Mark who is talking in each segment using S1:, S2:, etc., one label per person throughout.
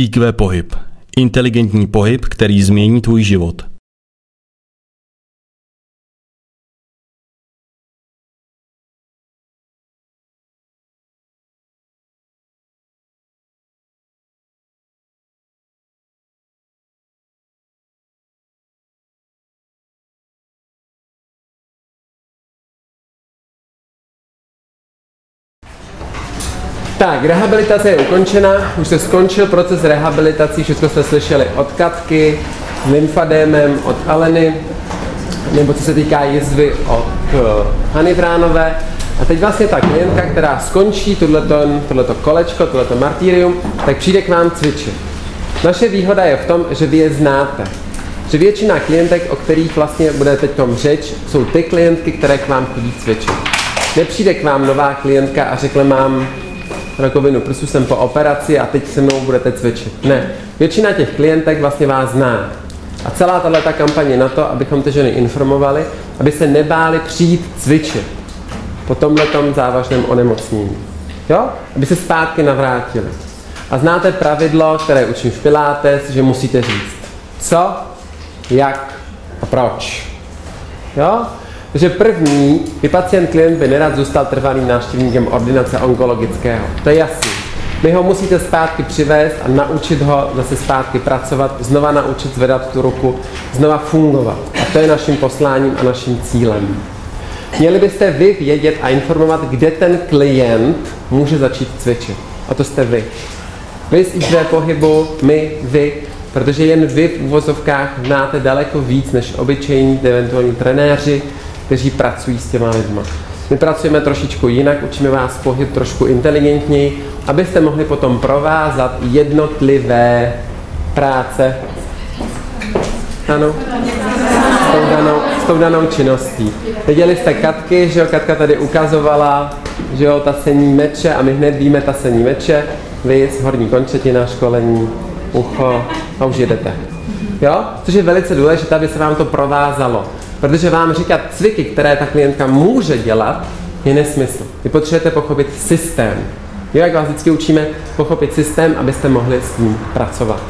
S1: IQ pohyb. Inteligentní pohyb, který změní tvůj život.
S2: Tak, rehabilitace je ukončena, už se skončil proces rehabilitací, všechno jste slyšeli od Katky, lymfadémem od Aleny, nebo co se týká jizvy od uh, Hany Vránové. A teď vlastně ta klientka, která skončí tohleto, tohleto kolečko, tohleto martýrium, tak přijde k vám cvičit. Naše výhoda je v tom, že vy je znáte. Že většina klientek, o kterých vlastně bude teď tom řeč, jsou ty klientky, které k vám chodí cvičit. Nepřijde k vám nová klientka a řekne mám rakovinu prsu, jsem po operaci a teď se mnou budete cvičit. Ne. Většina těch klientek vlastně vás zná. A celá tato kampaně na to, abychom ty ženy informovali, aby se nebáli přijít cvičit po tomhle závažném onemocnění. Jo? Aby se zpátky navrátili. A znáte pravidlo, které učím v Pilates, že musíte říct co, jak a proč. Jo? Takže první, by pacient klient by nerad zůstal trvalým návštěvníkem ordinace onkologického. To je jasný. Vy ho musíte zpátky přivést a naučit ho zase zpátky pracovat, znova naučit zvedat tu ruku, znova fungovat. A to je naším posláním a naším cílem. Měli byste vy vědět a informovat, kde ten klient může začít cvičit. A to jste vy. Vy z IQ pohybu, my, vy, protože jen vy v uvozovkách znáte daleko víc než obyčejní, eventuální trenéři, kteří pracují s těma lidma. My pracujeme trošičku jinak, učíme vás pohyb trošku inteligentněji, abyste mohli potom provázat jednotlivé práce ano, s tou danou, s tou danou činností. Viděli jste Katky, že jo, Katka tady ukazovala, že jo, tasení meče a my hned víme tasení meče, vy z horní končetina, školení, ucho a už jedete. Jo? Což je velice důležité, aby se vám to provázalo. Protože vám říkat cviky, které ta klientka může dělat, je nesmysl. Vy potřebujete pochopit systém. Jo, jak vás vždycky učíme, pochopit systém, abyste mohli s ním pracovat.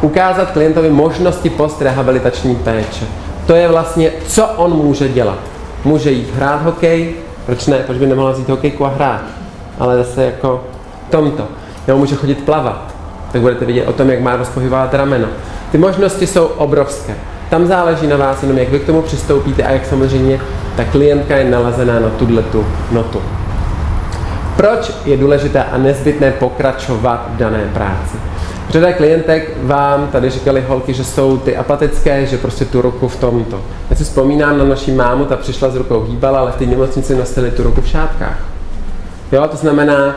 S2: Ukázat klientovi možnosti postrehabilitační péče. To je vlastně, co on může dělat. Může jít hrát hokej, proč ne, proč by nemohla vzít hokejku a hrát, ale zase jako tomto. Nebo může chodit plavat, tak budete vidět o tom, jak má rozpohybovat rameno. Ty možnosti jsou obrovské. Tam záleží na vás jenom, jak vy k tomu přistoupíte a jak samozřejmě ta klientka je nalazená na tuto notu. Proč je důležité a nezbytné pokračovat v dané práci? Řada klientek vám tady říkali holky, že jsou ty apatické, že prostě tu ruku v tomto. Já si vzpomínám na naši mámu, ta přišla s rukou hýbala, ale v té nemocnici nosili tu ruku v šátkách. Jo, to znamená,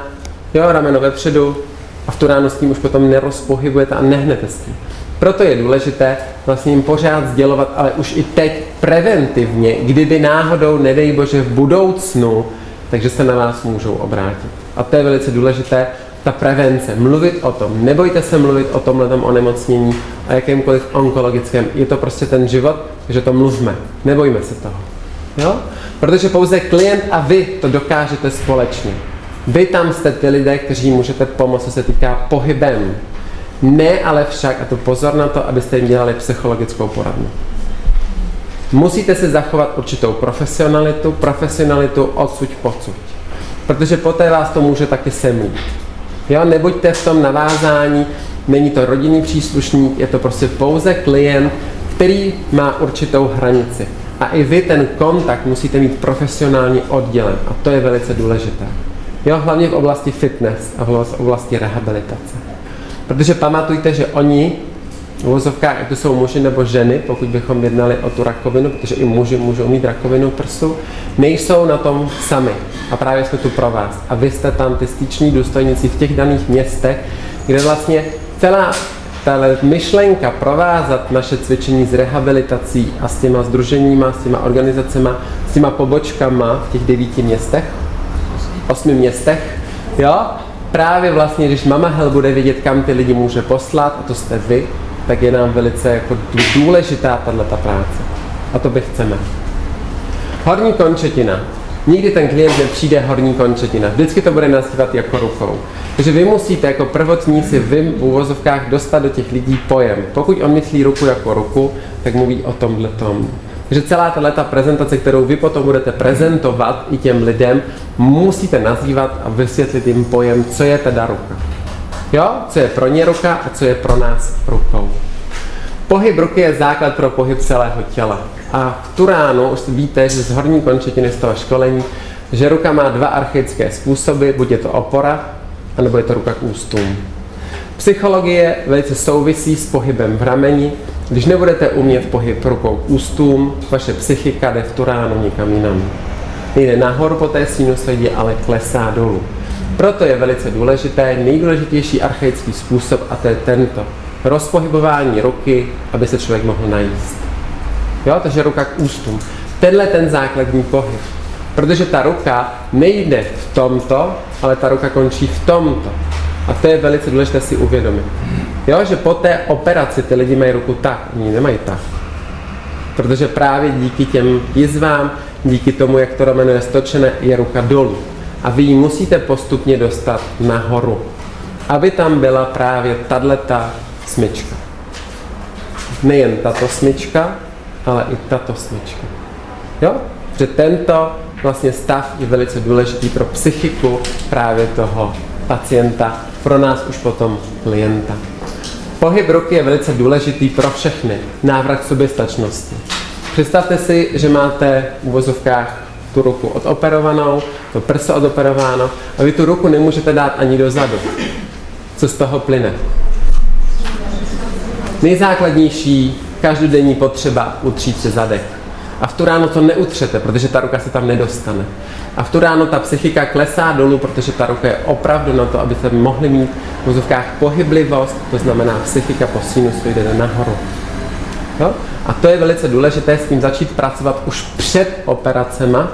S2: jo, rameno vepředu a v tu ránu s tím už potom nerozpohybujete a nehnete s tím. Proto je důležité vlastně jim pořád sdělovat, ale už i teď preventivně, kdyby náhodou, nedej bože, v budoucnu, takže se na vás můžou obrátit. A to je velice důležité, ta prevence, mluvit o tom. Nebojte se mluvit o tomhle onemocnění a jakémkoliv onkologickém. Je to prostě ten život, takže to mluvme. Nebojme se toho. Jo? Protože pouze klient a vy to dokážete společně. Vy tam jste ty lidé, kteří můžete pomoct, co se týká pohybem, ne ale však, a to pozor na to, abyste jim dělali psychologickou poradnu. Musíte si zachovat určitou profesionalitu, profesionalitu odsud pocud. Protože poté vás to může taky semlít. Jo, nebuďte v tom navázání, není to rodinný příslušník, je to prostě pouze klient, který má určitou hranici. A i vy ten kontakt musíte mít profesionálně oddělen. A to je velice důležité. Jo, hlavně v oblasti fitness a v oblasti rehabilitace. Protože pamatujte, že oni, v ať to jsou muži nebo ženy, pokud bychom jednali o tu rakovinu, protože i muži můžou mít rakovinu prsu, nejsou na tom sami. A právě jsme tu pro vás. A vy jste tam ty styční důstojníci v těch daných městech, kde vlastně celá ta myšlenka provázat naše cvičení s rehabilitací a s těma združeníma, s těma organizacemi, s těma pobočkama v těch devíti městech, osmi městech, jo, právě vlastně, když Mama Hell bude vědět, kam ty lidi může poslat, a to jste vy, tak je nám velice jako důležitá tato práce. A to by chceme. Horní končetina. nikdy ten klient nepřijde horní končetina. Vždycky to bude nazývat jako rukou. Takže vy musíte jako prvotní si v úvozovkách dostat do těch lidí pojem. Pokud on myslí ruku jako ruku, tak mluví o tomhle tom. Takže celá ta prezentace, kterou vy potom budete prezentovat i těm lidem, musíte nazývat a vysvětlit jim pojem, co je teda ruka. Jo? Co je pro ně ruka a co je pro nás rukou. Pohyb ruky je základ pro pohyb celého těla. A v Turánu už víte, že z horní končetiny z toho školení, že ruka má dva archaické způsoby, buď je to opora, anebo je to ruka k ústům. Psychologie velice souvisí s pohybem v rameni. Když nebudete umět pohyb rukou k ústům, vaše psychika jde v Turánu nikam jinam. Nejde nahoru po té sinusoidě, ale klesá dolů. Proto je velice důležité, nejdůležitější archaický způsob, a to je tento. Rozpohybování ruky, aby se člověk mohl najíst. Jo, takže ruka k ústům. Tenhle ten základní pohyb. Protože ta ruka nejde v tomto, ale ta ruka končí v tomto. A to je velice důležité si uvědomit. Jo, že po té operaci ty lidi mají ruku tak, oni nemají tak. Protože právě díky těm jizvám, díky tomu, jak to rameno je stočené, je ruka dolů. A vy ji musíte postupně dostat nahoru. Aby tam byla právě tato smyčka. Nejen tato smyčka, ale i tato smyčka. Jo? Že tento vlastně stav je velice důležitý pro psychiku právě toho pacienta, pro nás už potom klienta. Pohyb ruky je velice důležitý pro všechny. Návrat soběstačnosti. Představte si, že máte v uvozovkách tu ruku odoperovanou, to prso odoperováno a vy tu ruku nemůžete dát ani dozadu. Co z toho plyne? Nejzákladnější každodenní potřeba utřít se zadek. A v tu ráno to neutřete, protože ta ruka se tam nedostane. A v tu ráno ta psychika klesá dolů, protože ta ruka je opravdu na to, abyste mohli mít v vozovkách pohyblivost, to znamená psychika po sinusu jde nahoru. Jo? A to je velice důležité s tím začít pracovat už před operacema.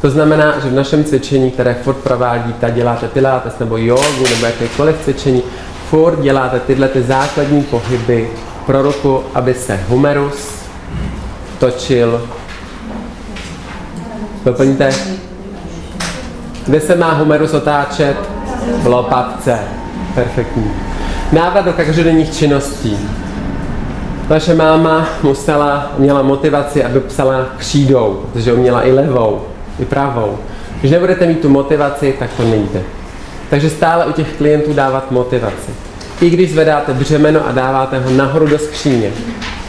S2: To znamená, že v našem cvičení, které furt provádíte, děláte pilates nebo jogu nebo jakékoliv cvičení, furt děláte tyhle ty základní pohyby pro ruku, aby se humerus točil. Doplňte. Kde se má humerus otáčet? V lopatce. Perfektní. Návrat do každodenních činností. Naše máma musela, měla motivaci, aby psala křídou, protože měla i levou, i pravou. Když nebudete mít tu motivaci, tak to nejde. Takže stále u těch klientů dávat motivaci. I když zvedáte břemeno a dáváte ho nahoru do skříně,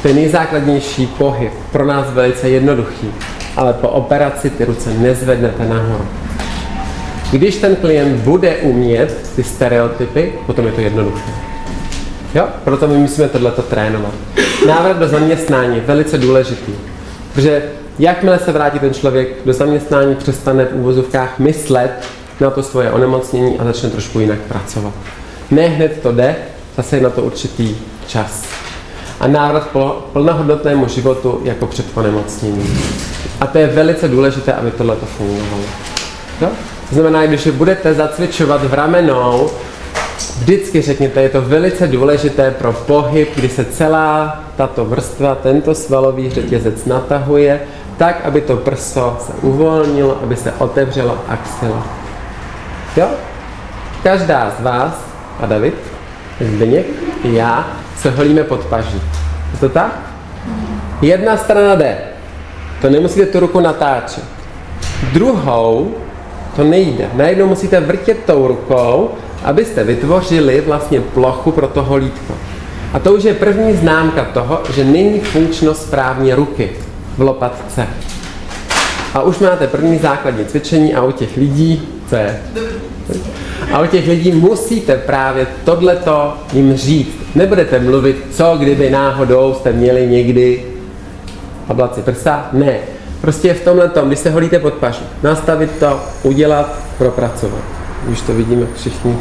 S2: je nejzákladnější pohyb, pro nás velice jednoduchý, ale po operaci ty ruce nezvednete nahoru. Když ten klient bude umět ty stereotypy, potom je to jednoduché. Jo? Proto my musíme tohleto trénovat. Návrat do zaměstnání je velice důležitý, protože jakmile se vrátí ten člověk do zaměstnání, přestane v úvozovkách myslet na to svoje onemocnění a začne trošku jinak pracovat. Ne hned to jde, zase je na to určitý čas. A návrat plnohodnotnému životu jako před onemocněním. A to je velice důležité, aby tohle to fungovalo. Jo? To znamená, když budete zacvičovat v ramenou, vždycky řekněte, je to velice důležité pro pohyb, kdy se celá tato vrstva, tento svalový řetězec natahuje, tak, aby to prso se uvolnilo, aby se otevřelo axila. Jo? Každá z vás a David, Zdeněk i já se holíme pod paží. Je to tak? Jedna strana jde. To nemusíte tu ruku natáčet. Druhou to nejde. Najednou musíte vrtět tou rukou, abyste vytvořili vlastně plochu pro to holítko. A to už je první známka toho, že není funkčnost správně ruky v lopatce. A už máte první základní cvičení a u těch lidí, co je? A u těch lidí musíte právě tohleto jim říct. Nebudete mluvit, co kdyby náhodou jste měli někdy ablaci prsa. Ne. Prostě v tomhle tom, když se holíte pod paží, nastavit to, udělat, propracovat. Už to vidíme všichni.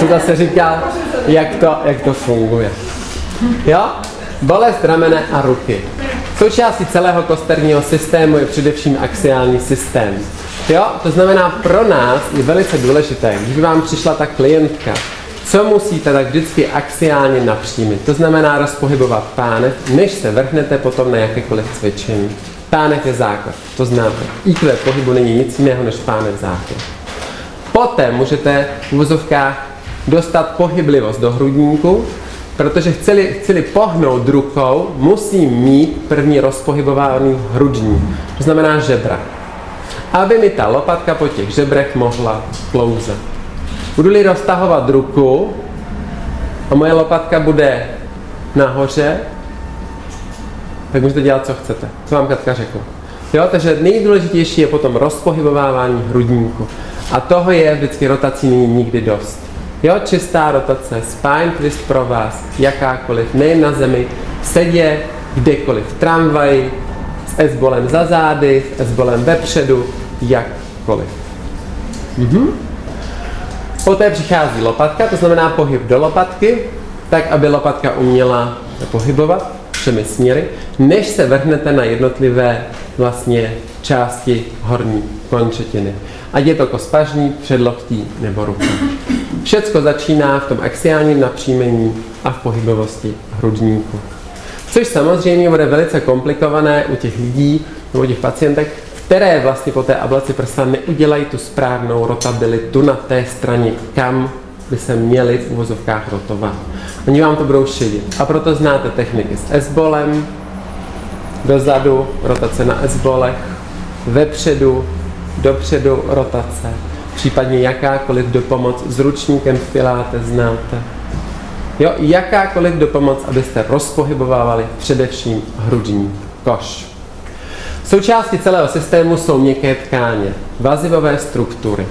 S2: Co zase říká, jak to, jak to funguje. Jo? Bolest ramene a ruky. Součástí celého kosterního systému je především axiální systém. Jo, to znamená pro nás je velice důležité, když by vám přišla ta klientka, co musíte tak vždycky axiálně napřímit. To znamená rozpohybovat pánev, než se vrhnete potom na jakékoliv cvičení. Pánev je základ, to znáte. IQ pohybu není nic jiného než pánev základ. Poté můžete v vozovkách dostat pohyblivost do hrudníku, protože chceli, chceli pohnout rukou, musí mít první rozpohybovaný hrudní, to znamená žebra. Aby mi ta lopatka po těch žebrech mohla klouzat. Budu-li roztahovat ruku a moje lopatka bude nahoře, tak můžete dělat, co chcete. Co vám Katka řekla. Jo, takže nejdůležitější je potom rozpohybovávání hrudníku. A toho je vždycky rotací nikdy dost. Jo, čistá rotace, spine twist pro vás, jakákoliv, nejen na zemi, v sedě, kdekoliv, v tramvaji, s S-bolem za zády, s S-bolem vepředu, jakkoliv. Mhm. Poté přichází lopatka, to znamená pohyb do lopatky, tak aby lopatka uměla pohybovat všemi směry, než se vrhnete na jednotlivé vlastně části horní končetiny. Ať je to kospažní, předloktí nebo ruka. Všecko začíná v tom axiálním napřímení a v pohybovosti hrudníku. Což samozřejmě bude velice komplikované u těch lidí nebo těch pacientek, které vlastně po té ablaci prsa neudělají tu správnou rotabilitu na té straně, kam by se měli v uvozovkách rotovat. Oni vám to budou šidit. A proto znáte techniky s S-bolem, dozadu, rotace na S-bolech, vepředu, dopředu rotace, případně jakákoliv dopomoc s ručníkem v piláte znáte. Jo, jakákoliv dopomoc, abyste rozpohybovávali především hrudní koš. Součástí celého systému jsou měkké tkáně, vazivové struktury.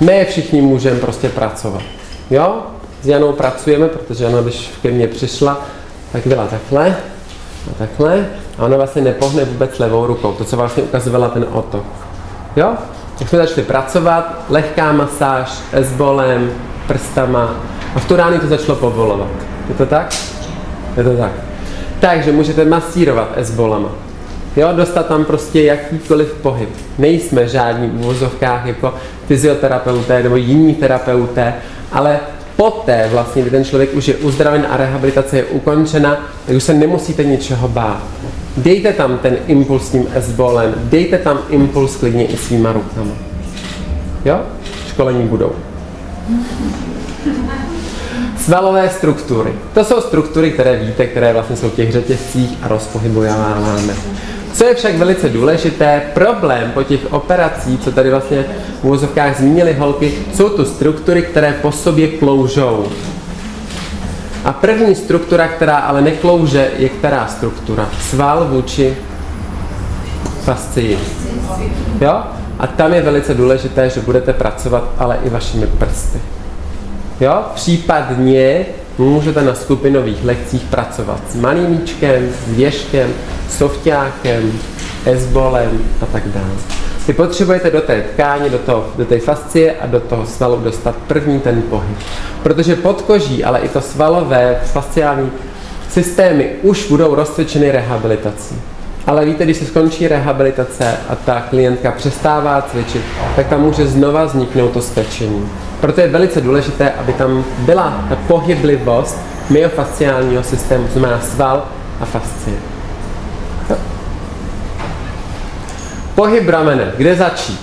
S2: My všichni můžeme prostě pracovat. Jo? S Janou pracujeme, protože Jana, když ke mně přišla, tak byla takhle a takhle a ona vlastně nepohne vůbec levou rukou, to, co vlastně ukazovala ten otok. Jo? Tak jsme začali pracovat, lehká masáž s bolem, prstama a v tu rány to začalo povolovat. Je to tak? Je to tak. Takže můžete masírovat S-bolama. Jo, dostat tam prostě jakýkoliv pohyb. Nejsme žádní v úvozovkách jako fyzioterapeuté nebo jiní terapeuté, ale poté vlastně, kdy ten člověk už je uzdraven a rehabilitace je ukončena, tak už se nemusíte ničeho bát. Dejte tam ten impuls tím S-bolem, dejte tam impuls klidně i svýma rukama. Jo? Školení budou. Svalové struktury. To jsou struktury, které víte, které vlastně jsou v těch řetězcích a rozpohybováváme. Co je však velice důležité, problém po těch operacích, co tady vlastně v úvozovkách zmínili holky, jsou tu struktury, které po sobě kloužou. A první struktura, která ale neklouže, je která struktura? Sval vůči fascii. Jo? A tam je velice důležité, že budete pracovat ale i vašimi prsty. Jo? Případně můžete na skupinových lekcích pracovat s malýmíčkem, s věžkem, sofťákem, esbolem a tak dále. Vy potřebujete do té tkáně, do, toho, do té fascie a do toho svalu dostat první ten pohyb. Protože podkoží, ale i to svalové, fasciální systémy už budou rozcvičeny rehabilitací. Ale víte, když se skončí rehabilitace a ta klientka přestává cvičit, tak tam může znova vzniknout to spečení. Proto je velice důležité, aby tam byla ta pohyblivost myofasciálního systému, to znamená sval a fascie. Pohyb ramene, kde začít?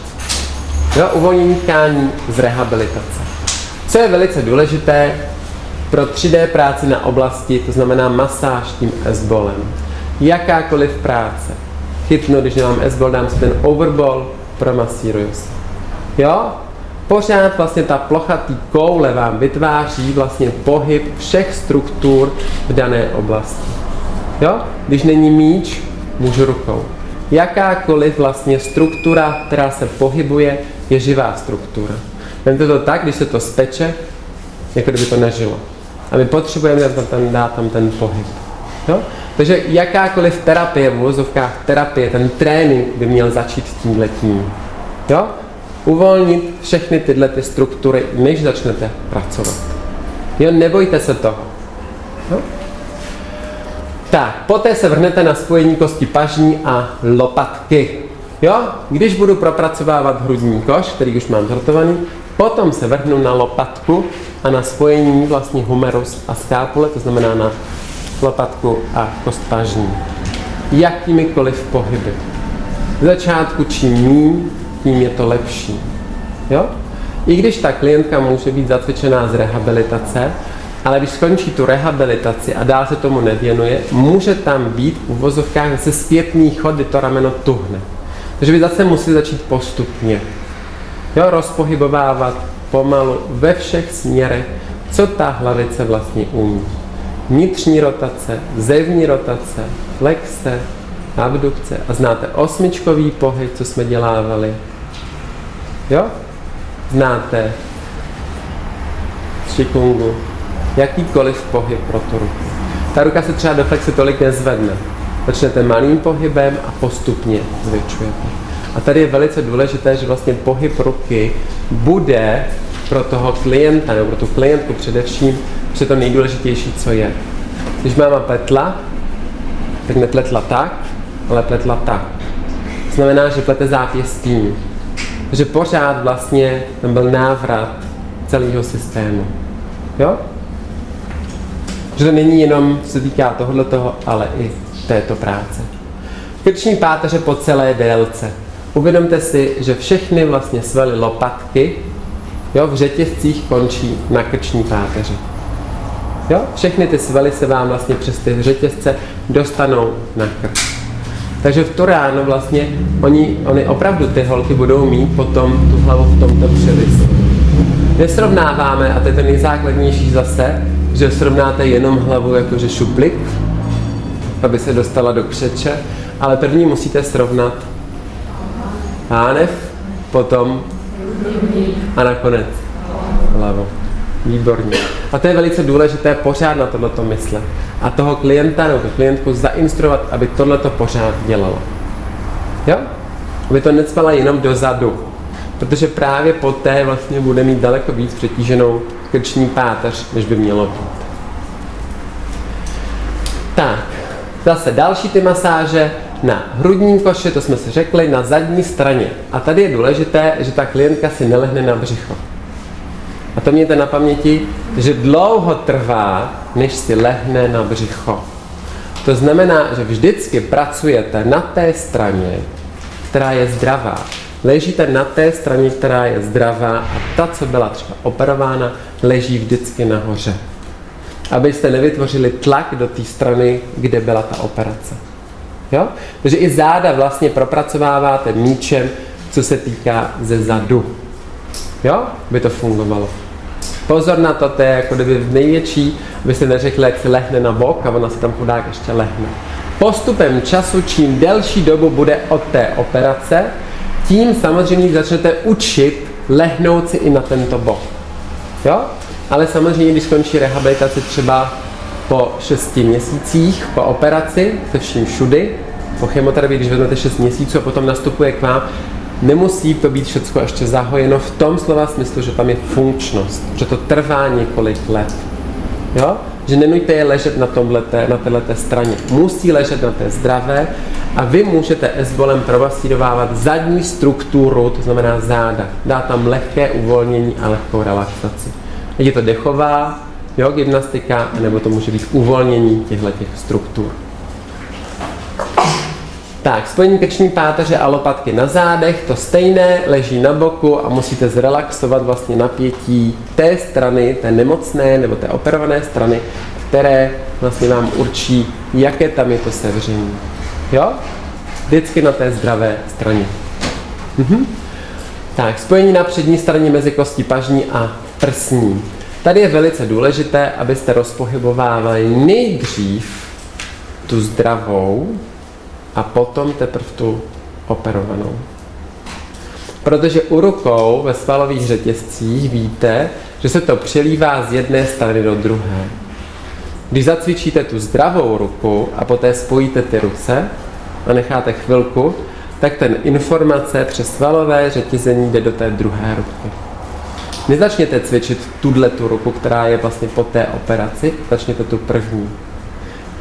S2: Jo, uvolnění tkání z rehabilitace. Co je velice důležité pro 3D práci na oblasti, to znamená masáž tím S-bolem. Jakákoliv práce. Chytnu, když nemám S-bol, dám si ten overball, promasíruju se. Jo? Pořád vlastně ta plocha té koule vám vytváří vlastně pohyb všech struktur v dané oblasti. Jo? Když není míč, můžu rukou jakákoliv vlastně struktura, která se pohybuje, je živá struktura. Vemte to tak, když se to speče, jako kdyby to nežilo. A my potřebujeme tam, tam dát tam ten pohyb. Jo? Takže jakákoliv terapie, v úvozovkách terapie, ten trénink by měl začít tím letím. Jo? Uvolnit všechny tyhle ty struktury, než začnete pracovat. Jo, nebojte se toho. Jo? Tak, poté se vrhnete na spojení kosti pažní a lopatky. Jo? Když budu propracovávat hrudní koš, který už mám zhrotovaný, Potom se vrhnu na lopatku a na spojení vlastně humerus a skápule, to znamená na lopatku a kost pažní. Jakýmikoliv pohyby. V začátku čím míň, tím je to lepší. Jo? I když ta klientka může být zacvičená z rehabilitace, ale když skončí tu rehabilitaci a dál se tomu nevěnuje, může tam být v uvozovkách zase zpětný chod, kdy to rameno tuhne. Takže vy zase musí začít postupně. Jo, rozpohybovávat pomalu ve všech směrech, co ta hlavice vlastně umí. Vnitřní rotace, zevní rotace, flexe, abdukce. A znáte osmičkový pohyb, co jsme dělávali? Jo? Znáte Shikungu, jakýkoliv pohyb pro tu ruku. Ta ruka se třeba do flexe tolik nezvedne. Začnete malým pohybem a postupně zvětšujete. A tady je velice důležité, že vlastně pohyb ruky bude pro toho klienta nebo pro tu klientku především že to nejdůležitější, co je. Když máma pletla, tak nepletla tak, ale pletla tak. Znamená, že plete zápěstí. Že pořád vlastně tam byl návrat celého systému. Jo? Že to není jenom, co se týká tohohle toho, ale i této práce. Krční páteře po celé délce. Uvědomte si, že všechny vlastně svaly lopatky jo, v řetězcích končí na krční páteři. Jo? Všechny ty svaly se vám vlastně přes ty řetězce dostanou na krk. Takže v to ráno vlastně oni, oni opravdu ty holky budou mít potom tu hlavu v tomto převisu. Nesrovnáváme, a to je to nejzákladnější zase, že srovnáte jenom hlavu jakože šuplik, aby se dostala do křeče, ale první musíte srovnat pánev, potom a nakonec hlavu. Výborně. A to je velice důležité pořád na tohleto myslet. A toho klienta nebo klientku zainstruovat, aby tohleto pořád dělalo. Jo? Aby to necpala jenom dozadu. Protože právě poté vlastně bude mít daleko víc přetíženou krční páteř, než by mělo být. Tak, zase další ty masáže na hrudní koši, to jsme si řekli, na zadní straně. A tady je důležité, že ta klientka si nelehne na břicho. A to mějte na paměti, že dlouho trvá, než si lehne na břicho. To znamená, že vždycky pracujete na té straně, která je zdravá. Ležíte na té straně, která je zdravá a ta, co byla třeba operována, leží vždycky nahoře. Abyste nevytvořili tlak do té strany, kde byla ta operace. Jo? Takže i záda vlastně propracováváte míčem, co se týká ze zadu. Jo? By to fungovalo. Pozor na to, to je jako kdyby v největší, aby se neřekli, jak se lehne na bok a ona se tam chudák ještě lehne. Postupem času, čím delší dobu bude od té operace, tím samozřejmě začnete učit lehnout si i na tento bok. Jo? Ale samozřejmě, když skončí rehabilitace třeba po 6 měsících po operaci, se vším všudy, po chemoterapii, když vezmete 6 měsíců a potom nastupuje k vám, nemusí to být všechno ještě zahojeno v tom slova smyslu, že tam je funkčnost, že to trvá několik let. Jo? Že nenuďte je ležet na, tomhlete, na této straně. Musí ležet na té zdravé a vy můžete esbolem provasírovávat zadní strukturu, to znamená záda. Dá tam lehké uvolnění a lehkou relaxaci. je to dechová, jo, gymnastika, nebo to může být uvolnění těchto těch struktur. Tak, spojení krční páteře a lopatky na zádech, to stejné, leží na boku a musíte zrelaxovat vlastně napětí té strany, té nemocné nebo té operované strany, které vlastně vám určí, jaké tam je to sevření. Jo? Vždycky na té zdravé straně. Mhm. Tak, spojení na přední straně mezi kostí pažní a prsní. Tady je velice důležité, abyste rozpohybovávali nejdřív tu zdravou a potom teprve tu operovanou. Protože u rukou ve svalových řetězcích víte, že se to přelívá z jedné strany do druhé. Když zacvičíte tu zdravou ruku a poté spojíte ty ruce a necháte chvilku, tak ten informace přes svalové řetězení jde do té druhé ruky. Nezačněte cvičit tuhle tu ruku, která je vlastně po té operaci, začněte tu první.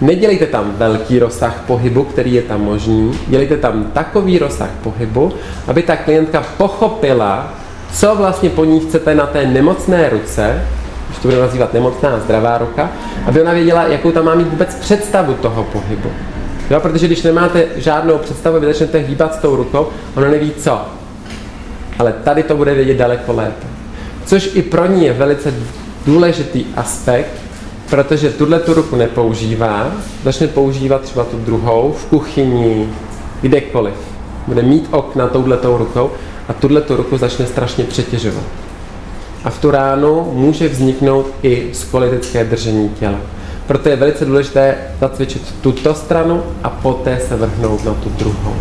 S2: Nedělejte tam velký rozsah pohybu, který je tam možný, dělejte tam takový rozsah pohybu, aby ta klientka pochopila, co vlastně po ní chcete na té nemocné ruce, když to budeme nazývat nemocná zdravá ruka, aby ona věděla, jakou tam má mít vůbec představu toho pohybu. Jo, protože když nemáte žádnou představu, vy začnete hýbat s tou rukou, ona neví co. Ale tady to bude vědět daleko lépe. Což i pro ní je velice důležitý aspekt, protože tuhle tu ruku nepoužívá, začne používat třeba tu druhou v kuchyni, kdekoliv. Bude mít okna touhletou rukou a tuhle tu ruku začne strašně přetěžovat. A v tu ránu může vzniknout i skolitické držení těla. Proto je velice důležité zacvičit tuto stranu a poté se vrhnout na tu druhou.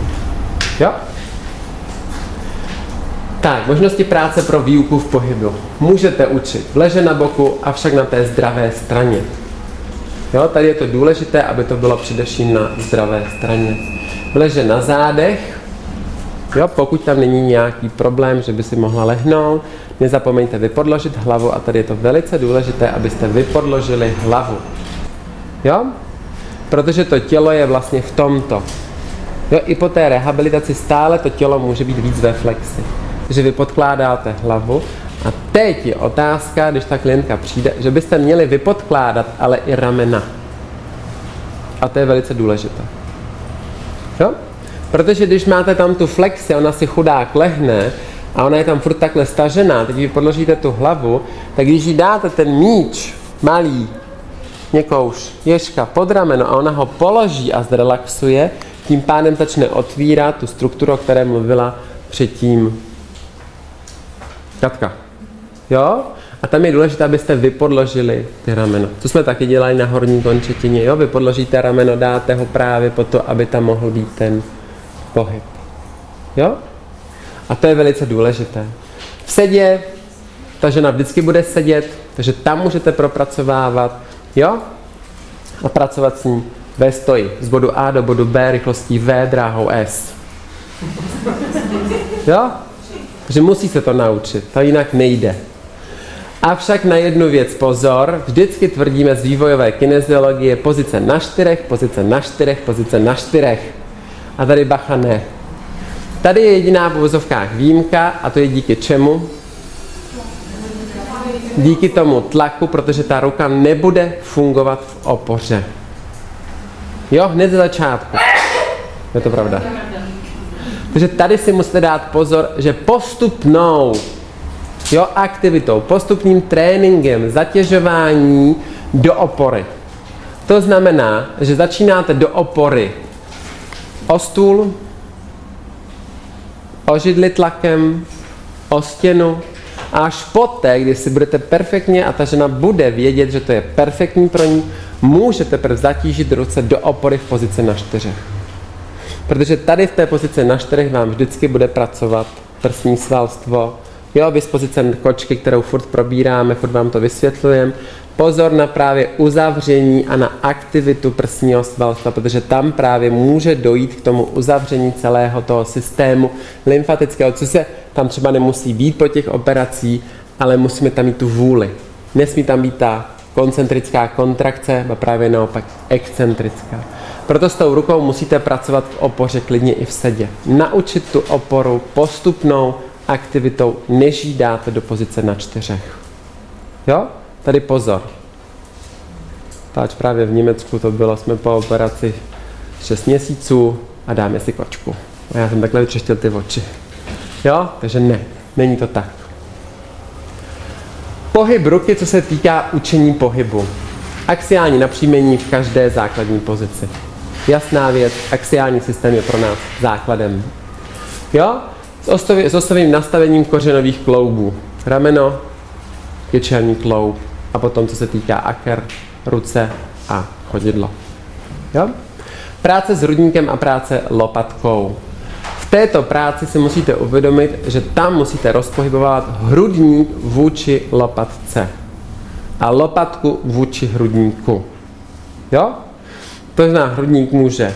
S2: Jo? Tak, možnosti práce pro výuku v pohybu. Můžete učit leže na boku, avšak na té zdravé straně. Jo, tady je to důležité, aby to bylo především na zdravé straně. Leže na zádech, jo, pokud tam není nějaký problém, že by si mohla lehnout, nezapomeňte vypodložit hlavu a tady je to velice důležité, abyste vypodložili hlavu. Jo? Protože to tělo je vlastně v tomto. Jo, i po té rehabilitaci stále to tělo může být víc ve flexi. Takže vy podkládáte hlavu a teď je otázka, když ta klientka přijde, že byste měli vypodkládat ale i ramena. A to je velice důležité. Jo? Protože když máte tam tu flexi, ona si chudák lehne a ona je tam furt takhle stažená, teď vy podložíte tu hlavu, tak když jí dáte ten míč malý, někouž, ježka pod rameno a ona ho položí a zrelaxuje, tím pádem začne otvírat tu strukturu, o které mluvila předtím Katka. Jo? A tam je důležité, abyste vypodložili ty rameno. Co jsme taky dělali na horní končetině. Jo? Vy podložíte rameno, dáte ho právě po to, aby tam mohl být ten pohyb. Jo? A to je velice důležité. V sedě ta žena vždycky bude sedět, takže tam můžete propracovávat, jo? A pracovat s ní ve stoji. Z bodu A do bodu B rychlostí V dráhou S. Jo? Takže musí se to naučit, to jinak nejde. Avšak na jednu věc pozor, vždycky tvrdíme z vývojové kineziologie pozice na čtyřech, pozice na čtyřech, pozice na čtyřech. A tady bacha ne. Tady je jediná v uvozovkách výjimka a to je díky čemu? Díky tomu tlaku, protože ta ruka nebude fungovat v opoře. Jo, hned ze začátku. Je to pravda. Takže tady si musíte dát pozor, že postupnou jo, aktivitou, postupným tréninkem, zatěžování do opory. To znamená, že začínáte do opory o stůl, o židli tlakem, o stěnu, a až poté, kdy si budete perfektně a ta žena bude vědět, že to je perfektní pro ní, můžete prv zatížit ruce do opory v pozici na čtyřech. Protože tady v té pozici na čtyřech vám vždycky bude pracovat prsní svalstvo, jo, vy z pozice kočky, kterou furt probíráme, furt vám to vysvětlujeme, pozor na právě uzavření a na aktivitu prsního svalstva, protože tam právě může dojít k tomu uzavření celého toho systému lymfatického, co se tam třeba nemusí být po těch operacích, ale musíme tam mít tu vůli. Nesmí tam být ta koncentrická kontrakce, a právě naopak excentrická. Proto s tou rukou musíte pracovat v opoře klidně i v sedě. Naučit tu oporu postupnou aktivitou, než ji dáte do pozice na čtyřech. Jo? Tady pozor. Táč právě v Německu to bylo, jsme po operaci 6 měsíců a dáme si kočku. A já jsem takhle vyčeštil ty oči. Jo? Takže ne, není to tak. Pohyb ruky, co se týká učení pohybu. Axiální napříjmení v každé základní pozici. Jasná věc, axiální systém je pro nás základem. Jo? S, ostaví, s ostavým nastavením kořenových kloubů. Rameno, kyčelní kloub a potom, co se týká aker, ruce a chodidlo. Jo? Práce s hrudníkem a práce lopatkou. V této práci si musíte uvědomit, že tam musíte rozpohybovat hrudník vůči lopatce a lopatku vůči hrudníku. Jo? To znamená, hrudník může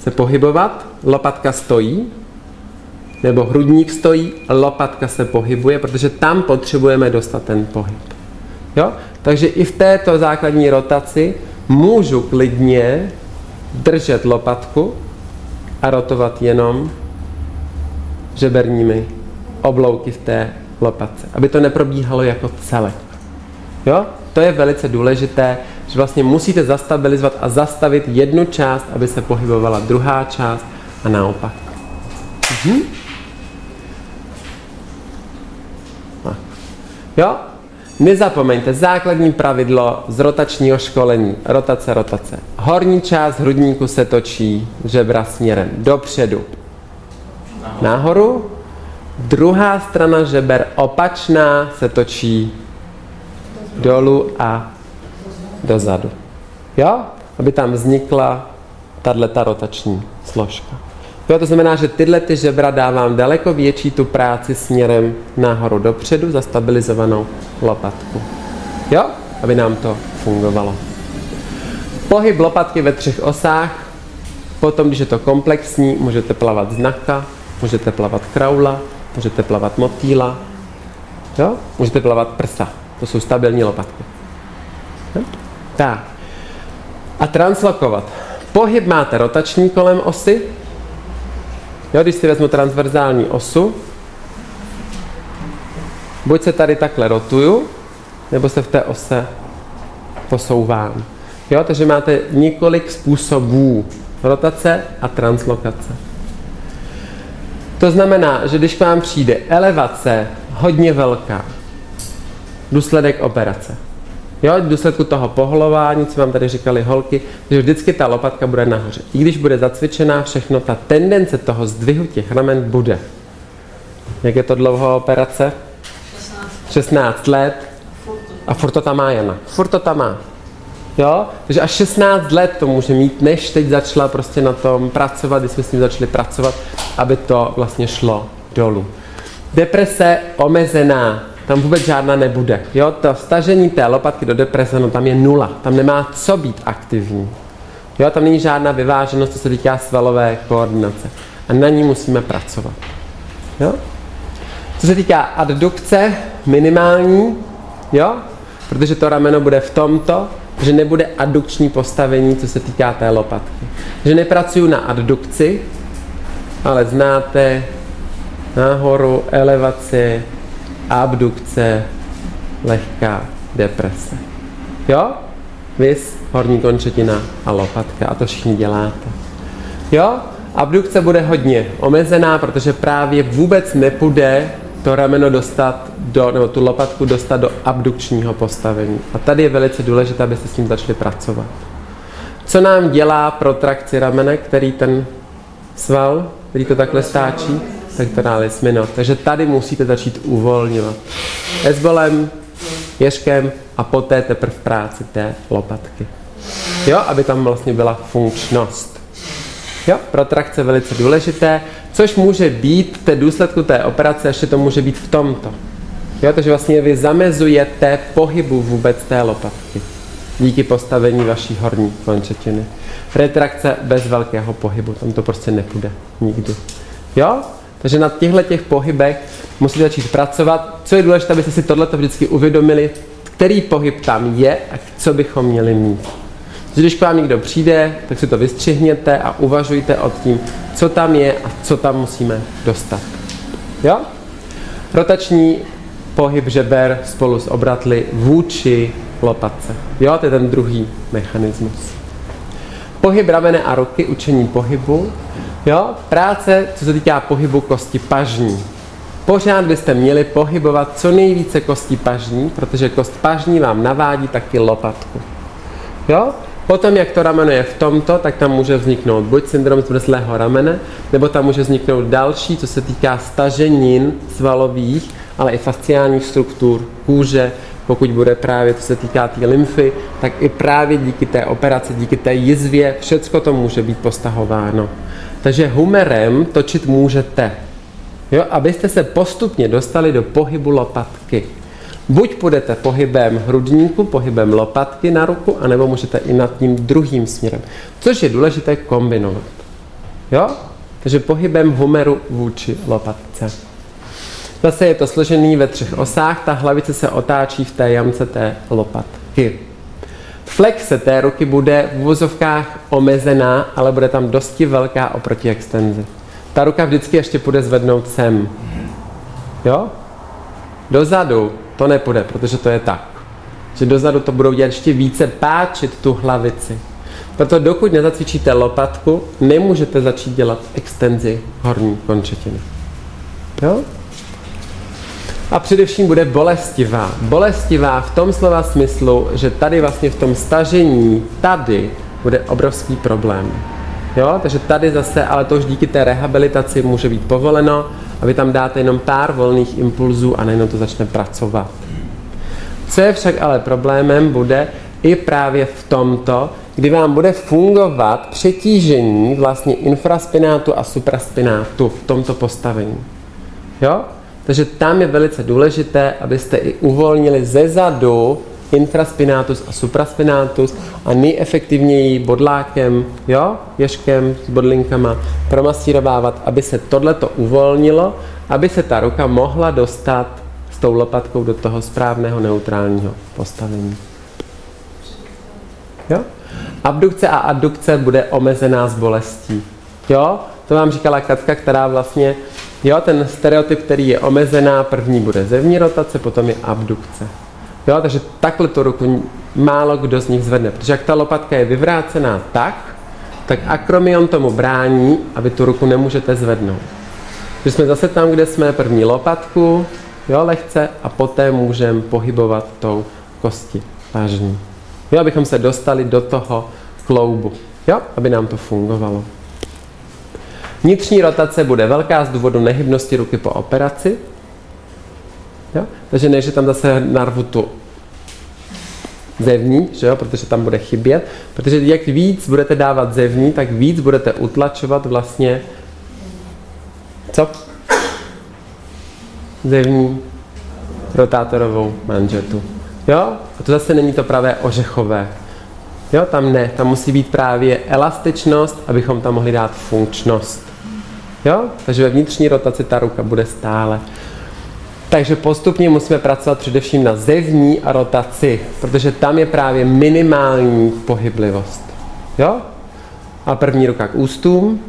S2: se pohybovat, lopatka stojí, nebo hrudník stojí, lopatka se pohybuje, protože tam potřebujeme dostat ten pohyb. Jo? Takže i v této základní rotaci můžu klidně držet lopatku a rotovat jenom žeberními oblouky v té lopatce, aby to neprobíhalo jako celek. Jo? To je velice důležité, že vlastně musíte zastabilizovat a zastavit jednu část, aby se pohybovala druhá část a naopak. Mhm. Jo? Nezapomeňte, základní pravidlo z rotačního školení. Rotace, rotace. Horní část hrudníku se točí žebra směrem dopředu. Nahoru. Druhá strana žeber opačná se točí dolů a dozadu. Jo? Aby tam vznikla tato rotační složka. Jo, to znamená, že tyhle ty žebra dávám daleko větší tu práci směrem nahoru dopředu za stabilizovanou lopatku. Jo? Aby nám to fungovalo. Pohyb lopatky ve třech osách. Potom, když je to komplexní, můžete plavat znaka, můžete plavat kraula, můžete plavat motýla, jo? můžete plavat prsa. To jsou stabilní lopatky. Jo? Tak. A translokovat. Pohyb máte rotační kolem osy, Jo, když si vezmu transverzální osu, buď se tady takhle rotuju, nebo se v té ose posouvám. Jo, takže máte několik způsobů rotace a translokace. To znamená, že když k vám přijde elevace hodně velká, důsledek operace, Jo, v důsledku toho pohlování, co vám tady říkali holky, že vždycky ta lopatka bude nahoře. I když bude zacvičená všechno, ta tendence toho zdvihu těch ramen bude. Jak je to dlouho operace? 16. 16 let. A furt to tam má Jana. Furt to tam má. Jo? Takže až 16 let to může mít, než teď začala prostě na tom pracovat, když jsme s ním začali pracovat, aby to vlastně šlo dolů. Deprese omezená tam vůbec žádná nebude. Jo, to stažení té lopatky do deprese, no tam je nula. Tam nemá co být aktivní. Jo, tam není žádná vyváženost, co se týká svalové koordinace. A na ní musíme pracovat. Jo? Co se týká addukce, minimální, jo? protože to rameno bude v tomto, že nebude addukční postavení, co se týká té lopatky. Že nepracuju na addukci, ale znáte nahoru, elevaci, abdukce, lehká deprese. Jo? Vys, horní končetina a lopatka. A to všichni děláte. Jo? Abdukce bude hodně omezená, protože právě vůbec nepůjde to rameno dostat do, nebo tu lopatku dostat do abdukčního postavení. A tady je velice důležité, abyste s tím začali pracovat. Co nám dělá protrakci ramene, který ten sval, který to takhle stáčí? Pectoralis minor. Takže tady musíte začít uvolňovat. Esbolem, ježkem a poté teprve práci té lopatky. Jo, aby tam vlastně byla funkčnost. Jo, protrakce velice důležité, což může být té důsledku té operace, ještě to může být v tomto. Jo, takže vlastně vy zamezujete pohybu vůbec té lopatky díky postavení vaší horní končetiny. Retrakce bez velkého pohybu, tam to prostě nepůjde nikdy. Jo? Takže na těchto těch pohybech musíte začít pracovat. Co je důležité, abyste si tohleto vždycky uvědomili, který pohyb tam je a co bychom měli mít. Když k vám někdo přijde, tak si to vystřihněte a uvažujte o tím, co tam je a co tam musíme dostat. Jo? Rotační pohyb žeber spolu s obratly vůči lopatce. Jo, to je ten druhý mechanismus. Pohyb ramene a ruky, učení pohybu. Jo, práce, co se týká pohybu kosti pažní. Pořád byste měli pohybovat co nejvíce kosti pažní, protože kost pažní vám navádí taky lopatku. Jo? Potom, jak to rameno je v tomto, tak tam může vzniknout buď syndrom zmrzlého ramene, nebo tam může vzniknout další, co se týká staženin svalových, ale i fasciálních struktur, kůže, pokud bude právě, co se týká té lymfy, tak i právě díky té operaci, díky té jizvě, všecko to může být postahováno. Takže humerem točit můžete, jo, abyste se postupně dostali do pohybu lopatky. Buď půjdete pohybem hrudníku, pohybem lopatky na ruku, anebo můžete i nad tím druhým směrem, což je důležité kombinovat. Jo? Takže pohybem humeru vůči lopatce. Zase je to složený ve třech osách, ta hlavice se otáčí v té jamce té lopatky. Flexe té ruky bude v uvozovkách omezená, ale bude tam dosti velká oproti extenzi. Ta ruka vždycky ještě půjde zvednout sem. Jo? Dozadu to nepůjde, protože to je tak. Že dozadu to budou dělat ještě více páčit tu hlavici. Proto dokud nezacvičíte lopatku, nemůžete začít dělat extenzi horní končetiny. Jo? A především bude bolestivá. Bolestivá v tom slova smyslu, že tady vlastně v tom stažení, tady bude obrovský problém. Jo? Takže tady zase, ale to už díky té rehabilitaci může být povoleno a vy tam dáte jenom pár volných impulzů a najednou to začne pracovat. Co je však ale problémem, bude i právě v tomto, kdy vám bude fungovat přetížení vlastně infraspinátu a supraspinátu v tomto postavení. Jo? Takže tam je velice důležité, abyste i uvolnili ze zadu infraspinatus a supraspinatus a nejefektivněji bodlákem, jo, ježkem s bodlinkama promasírovávat, aby se tohleto uvolnilo, aby se ta ruka mohla dostat s tou lopatkou do toho správného neutrálního postavení. Jo? Abdukce a addukce bude omezená s bolestí. Jo? To vám říkala Katka, která vlastně, jo, ten stereotyp, který je omezená, první bude zevní rotace, potom je abdukce. Jo, takže takhle tu ruku málo kdo z nich zvedne, protože jak ta lopatka je vyvrácená tak, tak akromion tomu brání, aby tu ruku nemůžete zvednout. Že jsme zase tam, kde jsme první lopatku, jo, lehce, a poté můžeme pohybovat tou kosti pážní. Jo, abychom se dostali do toho kloubu, jo, aby nám to fungovalo. Vnitřní rotace bude velká z důvodu nehybnosti ruky po operaci, Jo? Takže ne, že tam zase narvu tu zevní, že jo? protože tam bude chybět, protože jak víc budete dávat zevní, tak víc budete utlačovat vlastně co? Zevní rotátorovou manžetu. Jo? A to zase není to pravé ořechové. Jo, tam ne, tam musí být právě elastičnost, abychom tam mohli dát funkčnost. Jo? Takže ve vnitřní rotaci ta ruka bude stále. Takže postupně musíme pracovat především na zevní rotaci, protože tam je právě minimální pohyblivost. Jo? A první ruka k ústům,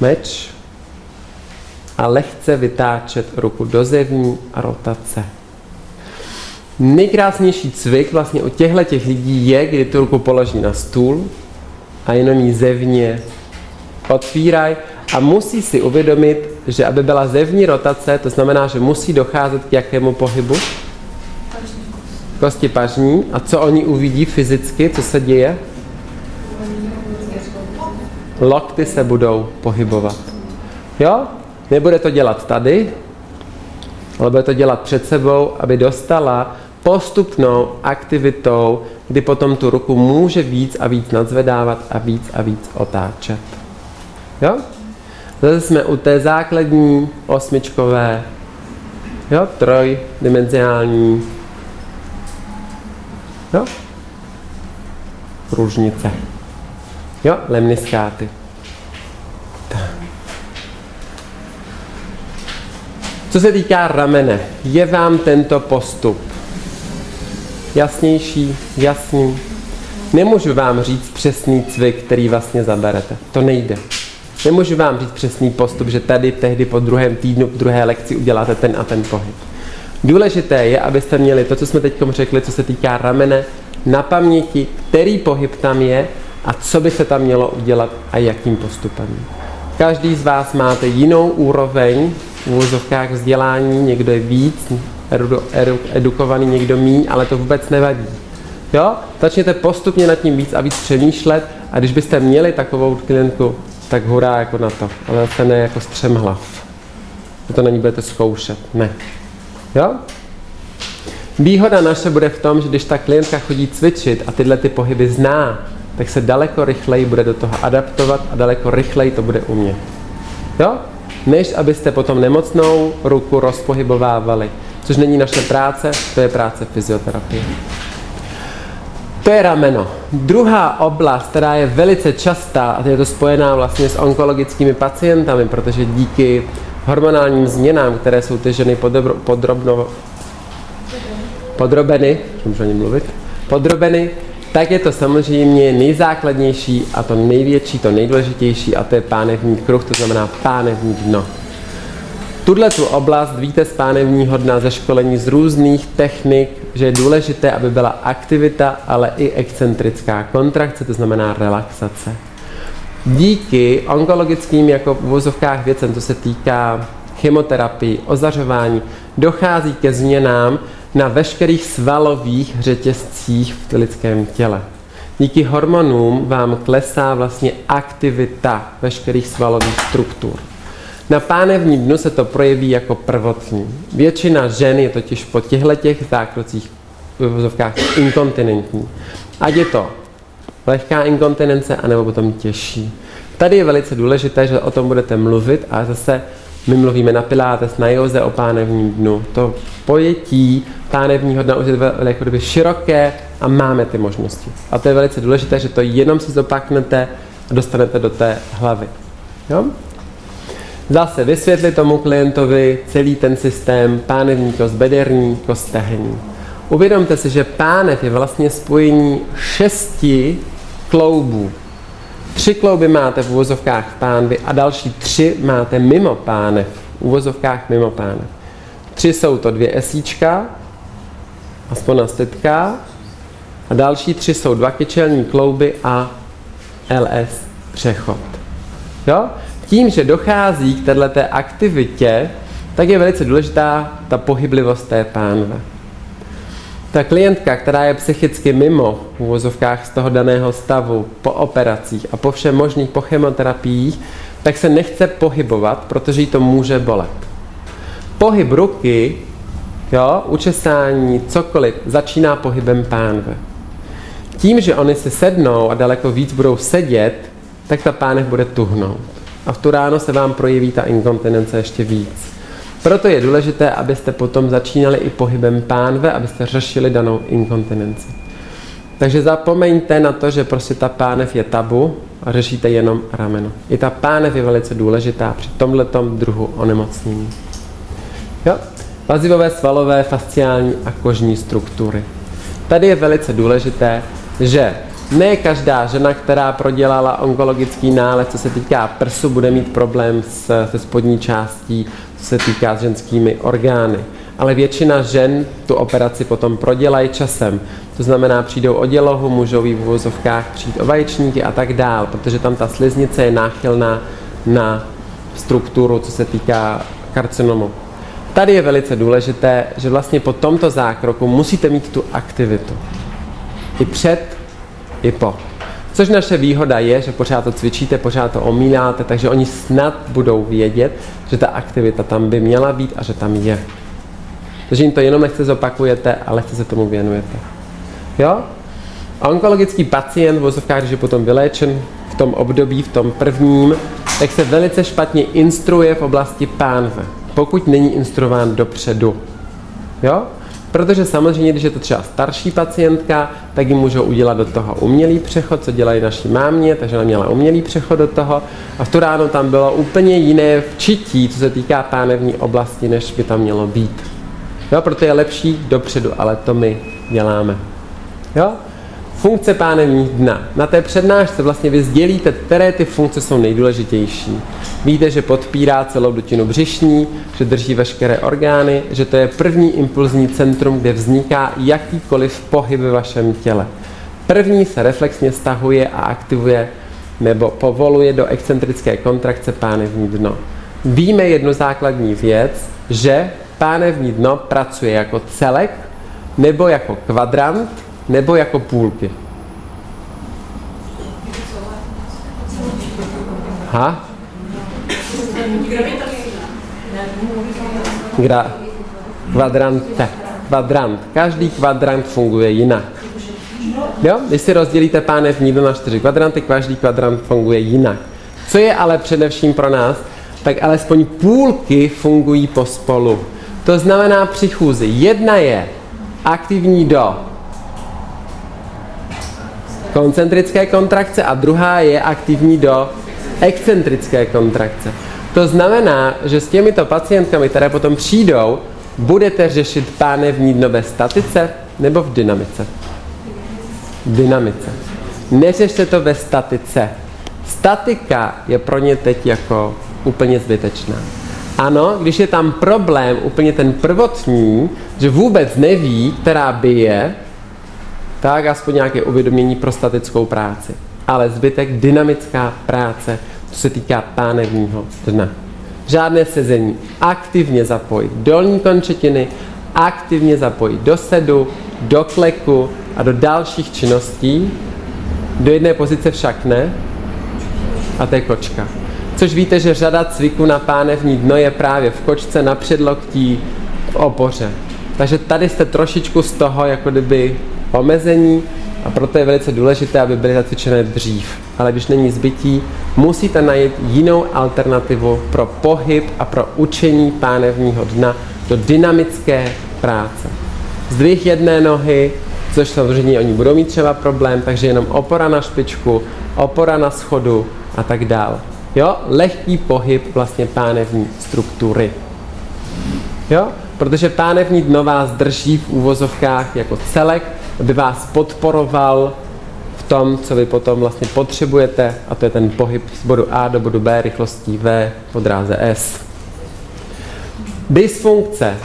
S2: meč a lehce vytáčet ruku do zevní rotace. Nejkrásnější cvik vlastně u těchto těch lidí je, kdy tu ruku položí na stůl a jenom ji zevně otvíraj a musí si uvědomit, že aby byla zevní rotace, to znamená, že musí docházet k jakému pohybu? Kosti pažní. A co oni uvidí fyzicky, co se děje? Lokty se budou pohybovat. Jo? Nebude to dělat tady, ale bude to dělat před sebou, aby dostala postupnou aktivitou, kdy potom tu ruku může víc a víc nadzvedávat a víc a víc otáčet. Jo? Zase jsme u té základní osmičkové, jo, trojdimenzionální, jo, pružnice, jo, lemniskáty. Co se týká ramene, je vám tento postup jasnější, jasný? Nemůžu vám říct přesný cvik, který vlastně zaberete. To nejde. Nemůžu vám říct přesný postup, že tady tehdy po druhém týdnu, druhé lekci uděláte ten a ten pohyb. Důležité je, abyste měli to, co jsme teď řekli, co se týká ramene, na paměti, který pohyb tam je a co by se tam mělo udělat a jakým postupem. Každý z vás máte jinou úroveň v úvozovkách vzdělání, někdo je víc edukovaný, někdo míň, ale to vůbec nevadí. Jo? Začněte postupně nad tím víc a víc přemýšlet a když byste měli takovou klientku, tak hurá jako na to. Ale zase ne jako střemhlav. Že to na ní budete zkoušet. Ne. Jo? Výhoda naše bude v tom, že když ta klientka chodí cvičit a tyhle ty pohyby zná, tak se daleko rychleji bude do toho adaptovat a daleko rychleji to bude umět. Jo? Než abyste potom nemocnou ruku rozpohybovávali. Což není naše práce, to je práce fyzioterapie. To je rameno. Druhá oblast, která je velice častá, a je to spojená vlastně s onkologickými pacientami, protože díky hormonálním změnám, které jsou ty ženy podrobno, podrobno, podrobeny, můžu mluvit, podrobeny, tak je to samozřejmě nejzákladnější a to největší, to nejdůležitější a to je pánevní kruh, to znamená pánevní dno. Tuhle tu oblast víte z pánevního dna ze školení z různých technik, že je důležité, aby byla aktivita, ale i excentrická kontrakce, to znamená relaxace. Díky onkologickým jako v vozovkách věcem, to se týká chemoterapii, ozařování, dochází ke změnám na veškerých svalových řetězcích v lidském těle. Díky hormonům vám klesá vlastně aktivita veškerých svalových struktur. Na pánevním dnu se to projeví jako prvotní. Většina žen je totiž po těchto těch zákrocích v inkontinentní. Ať je to lehká inkontinence, anebo potom těžší. Tady je velice důležité, že o tom budete mluvit a zase my mluvíme na Pilates, na Joze o pánevním dnu. To pojetí pánevního dna už je kdyby široké a máme ty možnosti. A to je velice důležité, že to jenom si zopaknete a dostanete do té hlavy. Jo? Zase vysvětlit tomu klientovi celý ten systém pánevní kost, bederní kost, stehení. Uvědomte si, že pánev je vlastně spojení šesti kloubů. Tři klouby máte v uvozovkách pánvy a další tři máte mimo pánev, v uvozovkách mimo pánev. Tři jsou to dvě esíčka, aspoň na a další tři jsou dva kyčelní klouby a LS přechod. Jo? Tím, že dochází k této aktivitě, tak je velice důležitá ta pohyblivost té pánve. Ta klientka, která je psychicky mimo v úvozovkách z toho daného stavu, po operacích a po všem možných po chemoterapiích, tak se nechce pohybovat, protože jí to může bolet. Pohyb ruky, jo, učesání, cokoliv, začíná pohybem pánve. Tím, že oni si sednou a daleko víc budou sedět, tak ta pánev bude tuhnout. A v tu ráno se vám projeví ta inkontinence ještě víc. Proto je důležité, abyste potom začínali i pohybem pánve, abyste řešili danou inkontinenci. Takže zapomeňte na to, že prostě ta pánev je tabu a řešíte jenom rameno. I ta pánev je velice důležitá při tomhletom druhu onemocnění. Jo? Vazivové, svalové, fasciální a kožní struktury. Tady je velice důležité, že ne každá žena, která prodělala onkologický nález, co se týká prsu, bude mít problém s, se spodní částí, co se týká s ženskými orgány. Ale většina žen tu operaci potom prodělají časem. To znamená, přijdou o dělohu, můžou v uvozovkách přijít o vaječníky a tak dál, protože tam ta sliznice je náchylná na strukturu, co se týká karcinomu. Tady je velice důležité, že vlastně po tomto zákroku musíte mít tu aktivitu. I před i po. Což naše výhoda je, že pořád to cvičíte, pořád to omíláte, takže oni snad budou vědět, že ta aktivita tam by měla být a že tam je. Takže jim to jenom nechce zopakujete, ale chce se tomu věnujete. Jo? Onkologický pacient, v když je potom vyléčen v tom období, v tom prvním, tak se velice špatně instruuje v oblasti pánve, pokud není instruován dopředu. Jo? Protože samozřejmě, když je to třeba starší pacientka, tak jim můžou udělat do toho umělý přechod, co dělají naši mámě, takže ona měla umělý přechod do toho. A v tu ráno tam bylo úplně jiné včití, co se týká pánevní oblasti, než by tam mělo být. Jo, proto je lepší dopředu, ale to my děláme. Jo? Funkce pánevních dna. Na té přednášce vlastně vy sdělíte, které ty funkce jsou nejdůležitější. Víte, že podpírá celou dutinu břišní, že drží veškeré orgány, že to je první impulzní centrum, kde vzniká jakýkoliv pohyb ve vašem těle. První se reflexně stahuje a aktivuje nebo povoluje do excentrické kontrakce pánevní dno. Víme jednu základní věc, že pánevní dno pracuje jako celek nebo jako kvadrant nebo jako půlky. Ha? Gra, kvadrante. Kvadrant. Každý kvadrant funguje jinak. Jo? Když si rozdělíte pánev nikdo na čtyři kvadranty, každý kvadrant funguje jinak. Co je ale především pro nás, tak alespoň půlky fungují pospolu. To znamená při chůzi. Jedna je aktivní do koncentrické kontrakce a druhá je aktivní do excentrické kontrakce. To znamená, že s těmito pacientkami, které potom přijdou, budete řešit pánevní dno ve statice nebo v dynamice? Dynamice. Neřešte to ve statice. Statika je pro ně teď jako úplně zbytečná. Ano, když je tam problém úplně ten prvotní, že vůbec neví, která bije, tak aspoň nějaké uvědomění pro statickou práci. Ale zbytek dynamická práce, co se týká pánevního dna. Žádné sezení. Aktivně zapojit dolní končetiny, aktivně zapojit do sedu, do kleku a do dalších činností. Do jedné pozice však ne. A to je kočka. Což víte, že řada cviků na pánevní dno je právě v kočce, na předloktí, v opoře. Takže tady jste trošičku z toho jako kdyby omezení a proto je velice důležité, aby byly zacvičené dřív. Ale když není zbytí, musíte najít jinou alternativu pro pohyb a pro učení pánevního dna do dynamické práce. Zdvih jedné nohy, což samozřejmě oni budou mít třeba problém, takže jenom opora na špičku, opora na schodu a tak dál. Jo, lehký pohyb vlastně pánevní struktury. Jo, protože pánevní dno vás drží v úvozovkách jako celek, aby vás podporoval v tom, co vy potom vlastně potřebujete, a to je ten pohyb z bodu A do bodu B rychlostí V po dráze S. Dysfunkce.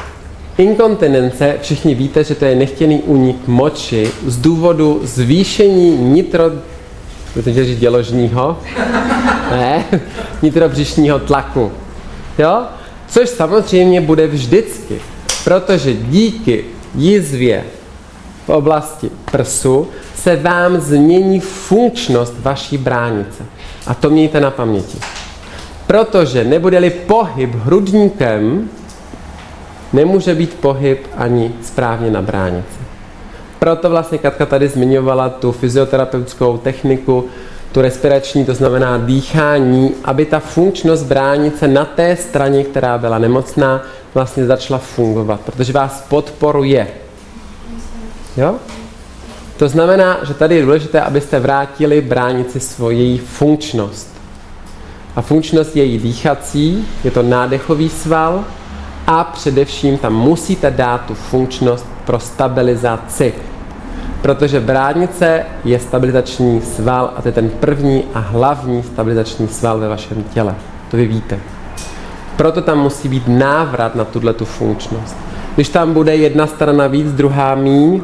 S2: Inkontinence, všichni víte, že to je nechtěný únik moči z důvodu zvýšení nitro... Budete říct děložního? Ne, nitrobřišního tlaku. Jo? Což samozřejmě bude vždycky, protože díky jízvě v oblasti prsu se vám změní funkčnost vaší bránice. A to mějte na paměti. Protože nebude-li pohyb hrudníkem, nemůže být pohyb ani správně na bránici. Proto vlastně Katka tady zmiňovala tu fyzioterapeutickou techniku, tu respirační, to znamená dýchání, aby ta funkčnost bránice na té straně, která byla nemocná, vlastně začala fungovat, protože vás podporuje. Jo? To znamená, že tady je důležité, abyste vrátili bránici svoji funkčnost. A funkčnost je její dýchací, je to nádechový sval a především tam musíte dát tu funkčnost pro stabilizaci. Protože bránice je stabilizační sval a to je ten první a hlavní stabilizační sval ve vašem těle. To vy víte. Proto tam musí být návrat na tuhle tu funkčnost. Když tam bude jedna strana víc, druhá míň,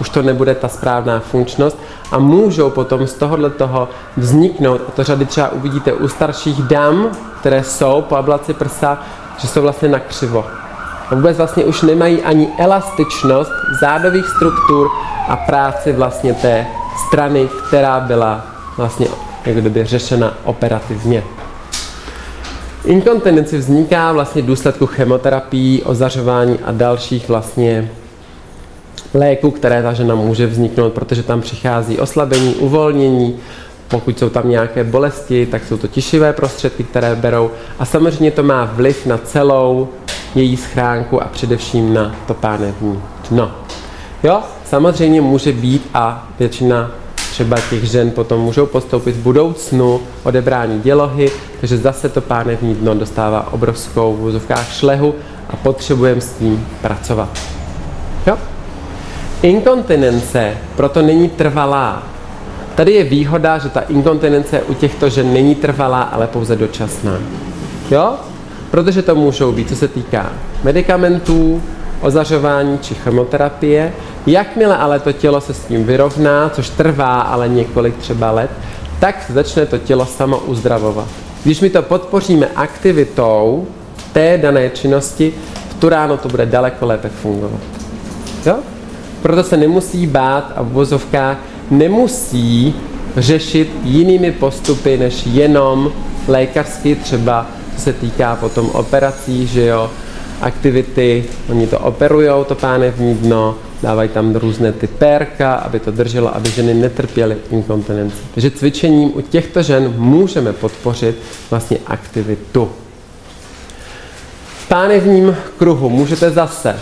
S2: už to nebude ta správná funkčnost a můžou potom z tohohle toho vzniknout, a to řady třeba uvidíte u starších dam, které jsou po ablaci prsa, že jsou vlastně na křivo. A vůbec vlastně už nemají ani elastičnost zádových struktur a práci vlastně té strany, která byla vlastně jak kdyby řešena operativně. Inkontinence vzniká vlastně v důsledku chemoterapii, ozařování a dalších vlastně léků, které ta žena může vzniknout, protože tam přichází oslabení, uvolnění, pokud jsou tam nějaké bolesti, tak jsou to tišivé prostředky, které berou a samozřejmě to má vliv na celou její schránku a především na to pánevní dno. Jo, samozřejmě může být a většina třeba těch žen potom můžou postoupit v budoucnu odebrání dělohy, takže zase to pánevní dno dostává obrovskou v vozovkách šlehu a potřebujeme s tím pracovat. Jo? Inkontinence proto není trvalá. Tady je výhoda, že ta inkontinence u těchto žen není trvalá, ale pouze dočasná. Jo? Protože to můžou být, co se týká medicamentů, ozařování či chemoterapie. Jakmile ale to tělo se s tím vyrovná, což trvá ale několik třeba let, tak začne to tělo samo uzdravovat. Když my to podpoříme aktivitou té dané činnosti, v tu ráno to bude daleko lépe fungovat. Jo? Proto se nemusí bát a v vozovkách nemusí řešit jinými postupy, než jenom lékařsky třeba, co se týká potom operací, že jo, aktivity, oni to operujou, to pánevní dno, dávají tam různé ty pérka, aby to drželo, aby ženy netrpěly inkontinenci. Takže cvičením u těchto žen můžeme podpořit vlastně aktivitu. V pánevním kruhu můžete zase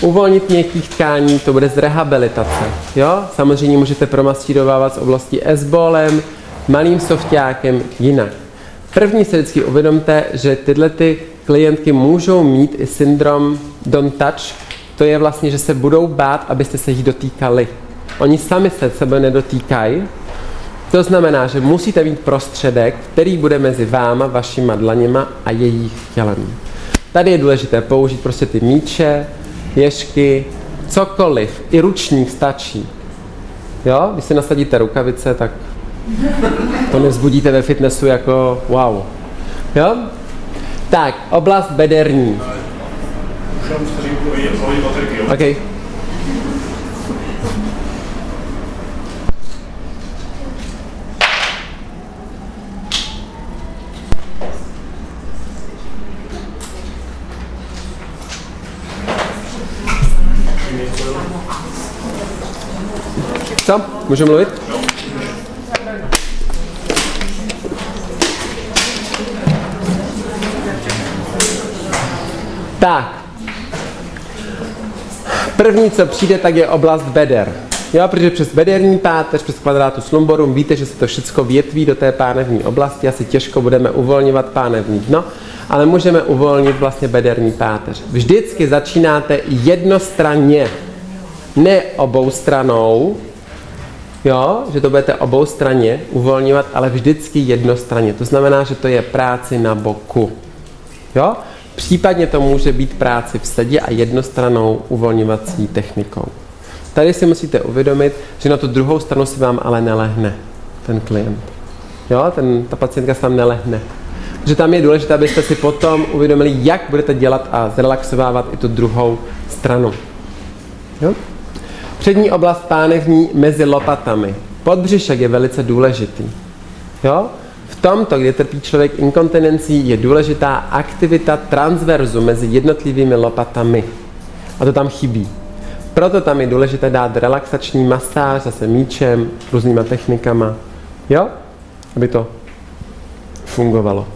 S2: uvolnit měkkých tkání, to bude z rehabilitace. Jo? Samozřejmě můžete promastírovávat z oblasti S-bolem, malým softákem, jinak. První si vždycky uvědomte, že tyhle ty klientky můžou mít i syndrom don't touch, to je vlastně, že se budou bát, abyste se jich dotýkali. Oni sami se sebe nedotýkají, to znamená, že musíte mít prostředek, který bude mezi váma, vašima dlaněma a jejich tělem. Tady je důležité použít prostě ty míče, ježky, cokoliv, i ručník stačí. Jo, když si nasadíte rukavice, tak to nevzbudíte ve fitnessu jako wow. Jo? Tak, oblast bederní. Okay. Co? Můžu mluvit? Tak. První, co přijde, tak je oblast beder. Jo, protože přes bederní páteř, přes kvadrátu lumborum, víte, že se to všechno větví do té pánevní oblasti, asi těžko budeme uvolňovat pánevní dno, ale můžeme uvolnit vlastně bederní páteř. Vždycky začínáte jednostranně, ne obou stranou, jo, že to budete obou straně uvolňovat, ale vždycky jednostranně. To znamená, že to je práci na boku. Jo? Případně to může být práci v sedě a jednostranou uvolňovací technikou. Tady si musíte uvědomit, že na tu druhou stranu si vám ale nelehne ten klient. Jo, ten, ta pacientka se tam nelehne. Že tam je důležité, abyste si potom uvědomili, jak budete dělat a zrelaxovávat i tu druhou stranu. Jo? Přední oblast pánevní mezi lopatami. Podbřišek je velice důležitý. Jo? Tomto, kdy trpí člověk inkontinencí, je důležitá aktivita transverzu mezi jednotlivými lopatami. A to tam chybí. Proto tam je důležité dát relaxační masáž zase míčem, různýma technikama. Jo? Aby to fungovalo.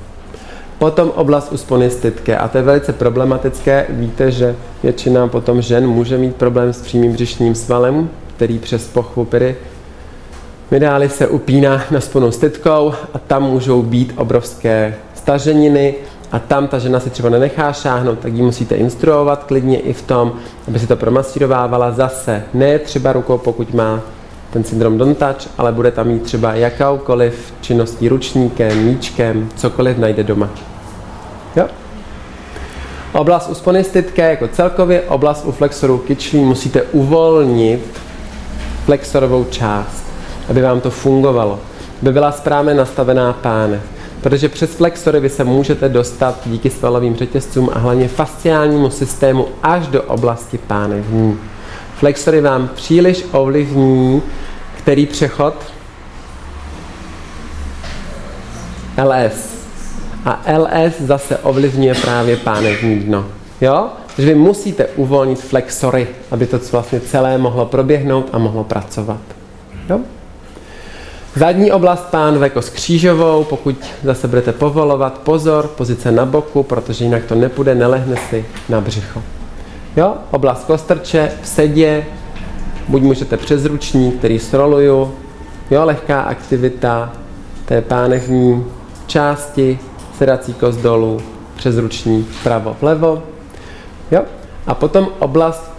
S2: Potom oblast uspony stytké a to je velice problematické. Víte, že většina potom žen může mít problém s přímým břišním svalem, který přes pochvu pyry Midály se upíná na sponu stytkou a tam můžou být obrovské staženiny a tam ta žena si třeba nenechá šáhnout, tak ji musíte instruovat klidně i v tom, aby si to promasírovávala zase. Ne třeba rukou, pokud má ten syndrom don't touch, ale bude tam mít třeba jakoukoliv činností ručníkem, míčkem, cokoliv najde doma. Jo? Oblast u sponistytké jako celkově, oblast u flexoru kyčlí musíte uvolnit flexorovou část, aby vám to fungovalo, aby byla správně nastavená páne. Protože přes flexory vy se můžete dostat díky svalovým řetězcům a hlavně fasciálnímu systému až do oblasti pánevní. Flexory vám příliš ovlivní, který přechod? LS. A LS zase ovlivňuje právě pánevní dno. Jo? Takže vy musíte uvolnit flexory, aby to vlastně celé mohlo proběhnout a mohlo pracovat. Jo? Zadní oblast pánve jako s křížovou, pokud zase budete povolovat, pozor, pozice na boku, protože jinak to nepůjde, nelehne si na břicho. Jo, oblast kostrče v sedě, buď můžete přes ručník, který sroluju, jo, lehká aktivita té pánevní části, sedací kost dolů, přes ručník pravo vlevo, jo, a potom oblast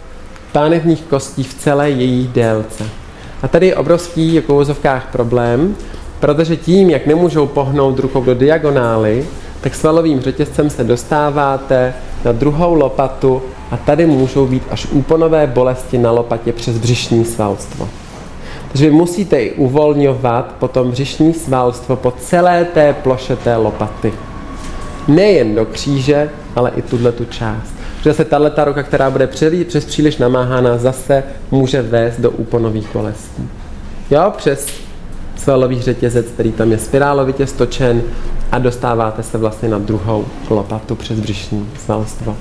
S2: pánevních kostí v celé její délce. A tady je obrovský jako v vozovkách problém, protože tím, jak nemůžou pohnout rukou do diagonály, tak svalovým řetězcem se dostáváte na druhou lopatu a tady můžou být až úponové bolesti na lopatě přes břišní svalstvo. Takže vy musíte i uvolňovat potom břišní svalstvo po celé té ploše té lopaty. Nejen do kříže, ale i tuhle tu část. Že zase tahle ruka, která bude přes příliš namáhána, zase může vést do úponových bolestí. Jo, přes svalový řetězec, který tam je spirálovitě stočen a dostáváte se vlastně na druhou lopatu přes břišní svalstvo.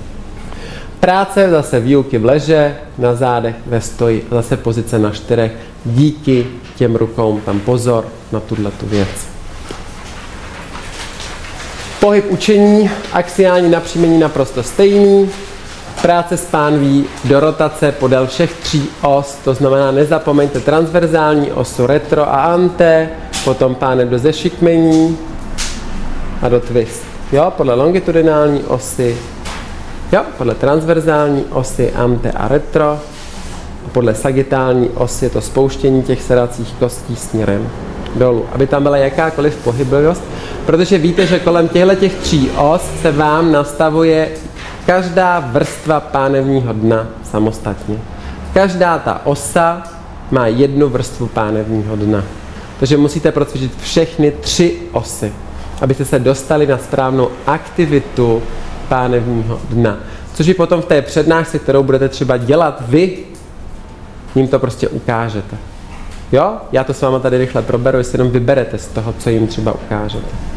S2: Práce zase výuky v leže, na zádech, ve stoji, zase pozice na čtyřech, díky těm rukou tam pozor na tuhle tu věc. Pohyb učení, axiální napřímení naprosto stejný, práce s pánví do rotace podél všech tří os, to znamená nezapomeňte transverzální osu retro a ante, potom páne do zešikmení a do twist. Jo, podle longitudinální osy, jo, podle transverzální osy ante a retro, a podle sagitální osy je to spouštění těch sedacích kostí směrem dolů, aby tam byla jakákoliv pohyblivost, protože víte, že kolem těchto těch tří os se vám nastavuje každá vrstva pánevního dna samostatně. Každá ta osa má jednu vrstvu pánevního dna. Takže musíte procvičit všechny tři osy, abyste se dostali na správnou aktivitu pánevního dna. Což i potom v té přednášce, kterou budete třeba dělat vy, jim to prostě ukážete. Jo? Já to s váma tady rychle proberu, jestli jenom vyberete z toho, co jim třeba ukážete.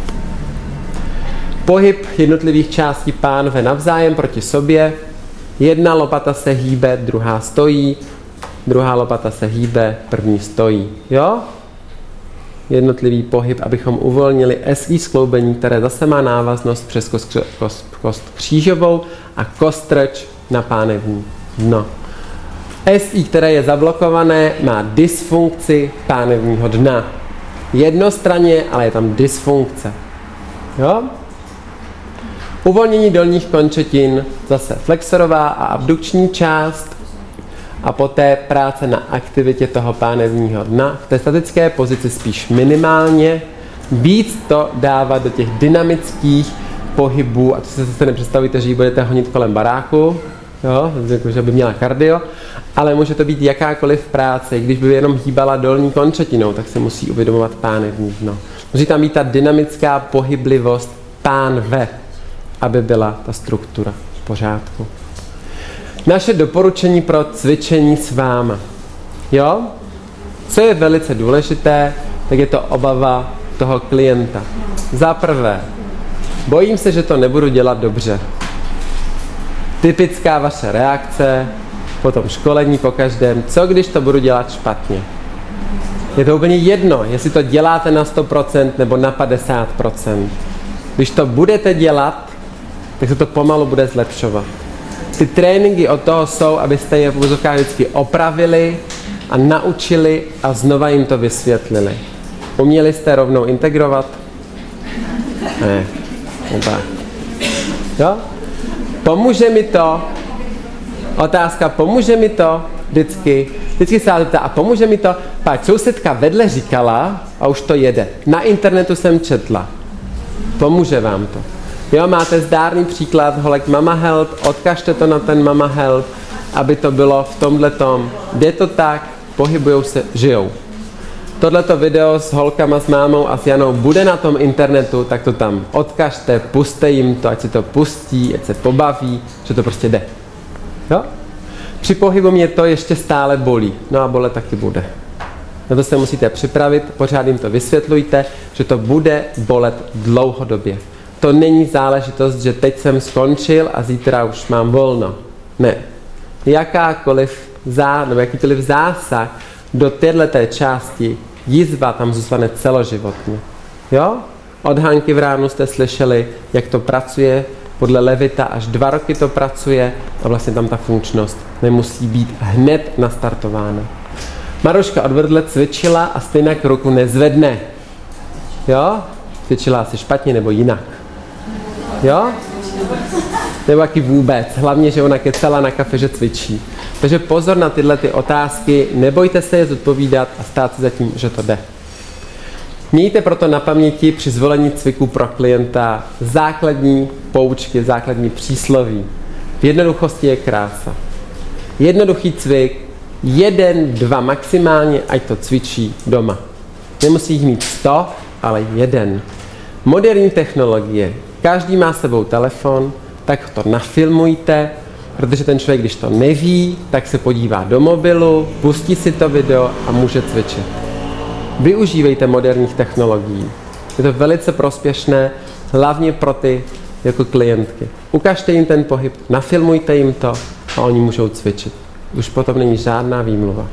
S2: Pohyb jednotlivých částí pánve navzájem proti sobě. Jedna lopata se hýbe, druhá stojí, druhá lopata se hýbe, první stojí. Jo? Jednotlivý pohyb, abychom uvolnili SI skloubení, které zase má návaznost přes kost, kost, kost křížovou a kostrč na pánevní dno. SI, které je zablokované, má dysfunkci pánevního dna. Jednostranně, ale je tam dysfunkce. Jo? Uvolnění dolních končetin, zase flexorová a abdukční část a poté práce na aktivitě toho pánevního dna. V té statické pozici spíš minimálně, víc to dávat do těch dynamických pohybů, a to si zase nepředstavíte, že ji budete honit kolem baráku, jo, jako, že by měla kardio, ale může to být jakákoliv práce. Když by jenom hýbala dolní končetinou, tak se musí uvědomovat pánevní dno. Musí tam být ta dynamická pohyblivost pánve, aby byla ta struktura v pořádku. Naše doporučení pro cvičení s váma. Jo? Co je velice důležité, tak je to obava toho klienta. Za prvé, bojím se, že to nebudu dělat dobře. Typická vaše reakce, potom školení po každém, co když to budu dělat špatně. Je to úplně jedno, jestli to děláte na 100% nebo na 50%. Když to budete dělat, tak se to pomalu bude zlepšovat. Ty tréninky od toho jsou, abyste je v vždycky opravili a naučili a znova jim to vysvětlili. Uměli jste rovnou integrovat? Ne. Oba. Jo? Pomůže mi to? Otázka, pomůže mi to? Vždycky. Vždycky se zeptá, a pomůže mi to? Pak sousedka vedle říkala a už to jede. Na internetu jsem četla. Pomůže vám to. Jo, máte zdárný příklad, holek Mama Help, odkažte to na ten Mama Help, aby to bylo v tomhle tom. Jde to tak, pohybujou se, žijou. Tohleto video s holkama, s mámou a s Janou bude na tom internetu, tak to tam odkažte, puste jim to, ať si to pustí, ať se pobaví, že to prostě jde. Jo? Při pohybu mě to ještě stále bolí, no a bole taky bude. Na to se musíte připravit, pořád jim to vysvětlujte, že to bude bolet dlouhodobě. To není záležitost, že teď jsem skončil a zítra už mám volno. Ne. Jakákoliv zá, nebo jakýkoliv zásah do této části jizva tam zůstane celoživotně. Jo? Od Hanky v ránu jste slyšeli, jak to pracuje, podle Levita až dva roky to pracuje a vlastně tam ta funkčnost nemusí být hned nastartována. Maroška odvedle cvičila a stejně ruku nezvedne. Jo? Cvičila asi špatně nebo jinak. Jo? Nebo jaký vůbec. Hlavně, že ona kecala na kafe, že cvičí. Takže pozor na tyhle ty otázky, nebojte se je zodpovídat a stát se zatím, že to jde. Mějte proto na paměti při zvolení cviku pro klienta základní poučky, základní přísloví. V jednoduchosti je krása. Jednoduchý cvik, jeden, dva maximálně, ať to cvičí doma. Nemusí jich mít sto, ale jeden. Moderní technologie, každý má sebou telefon, tak to nafilmujte, protože ten člověk, když to neví, tak se podívá do mobilu, pustí si to video a může cvičit. Využívejte moderních technologií. Je to velice prospěšné, hlavně pro ty jako klientky. Ukažte jim ten pohyb, nafilmujte jim to a oni můžou cvičit. Už potom není žádná výmluva.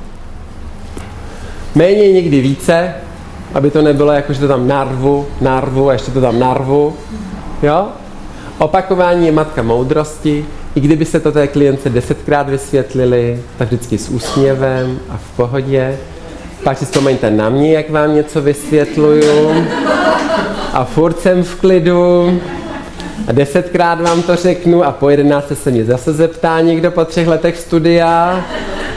S2: Méně někdy více, aby to nebylo jako, že to tam narvu, narvu a ještě to tam narvu. Jo? Opakování je matka moudrosti. I kdyby se to té klience desetkrát vysvětlili, tak vždycky s úsměvem a v pohodě. Pak si vzpomeňte na mě, jak vám něco vysvětluju. A furt jsem v klidu. A desetkrát vám to řeknu a po jedenácté se mě zase zeptá někdo po třech letech studia.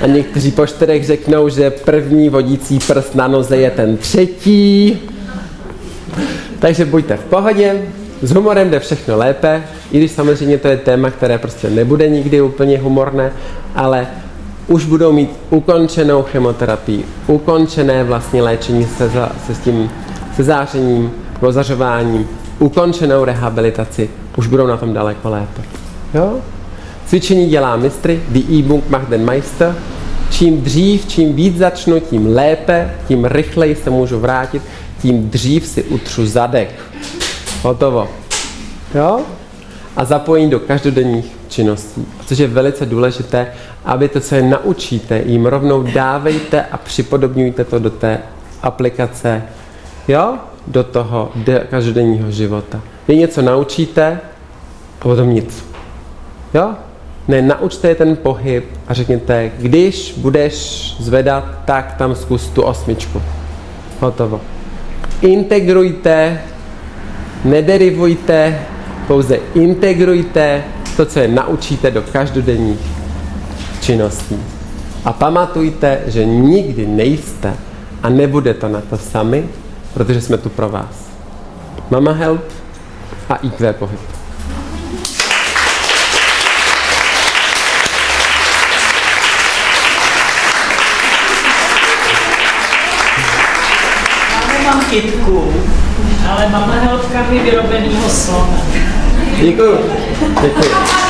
S2: A někteří po čtyřech řeknou, že první vodící prst na noze je ten třetí. Takže buďte v pohodě, S humorem jde všechno lépe, i když samozřejmě to je téma, které prostě nebude nikdy úplně humorné, ale už budou mít ukončenou chemoterapii, ukončené vlastně léčení se, za, se s tím se zářením, ozařováním, ukončenou rehabilitaci, už budou na tom daleko lépe. Jo? Cvičení dělá mistry, die Übung macht den Meister. Čím dřív, čím víc začnu, tím lépe, tím rychleji se můžu vrátit, tím dřív si utřu zadek. Hotovo. Jo? A zapojení do každodenních činností. Což je velice důležité, aby to, co je naučíte, jim rovnou dávejte a připodobňujte to do té aplikace, jo? Do toho každodenního života. Vy něco naučíte a potom nic. Jo? Ne, naučte je ten pohyb a řekněte, když budeš zvedat, tak tam zkus tu osmičku. Hotovo. Integrujte, nederivujte, pouze integrujte to, co je naučíte do každodenních činností. A pamatujte, že nikdy nejste a nebude to na to sami, protože jsme tu pro vás. Mama Help a IQ pohyb.
S3: mám kytku, ale mám helpka vyrobenýho slona.
S2: Děkuji. Děkuji.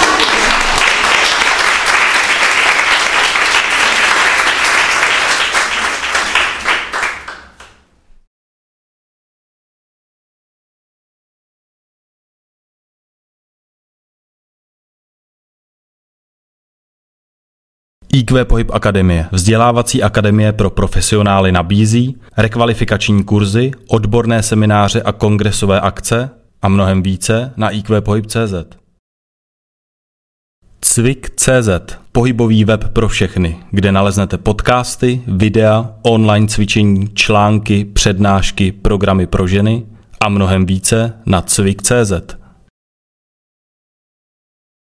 S1: IQ Pohyb Akademie, vzdělávací akademie pro profesionály nabízí rekvalifikační kurzy, odborné semináře a kongresové akce a mnohem více na iqpohyb.cz. Cvik.cz, pohybový web pro všechny, kde naleznete podcasty, videa, online cvičení, články, přednášky, programy pro ženy a mnohem více na cvik.cz.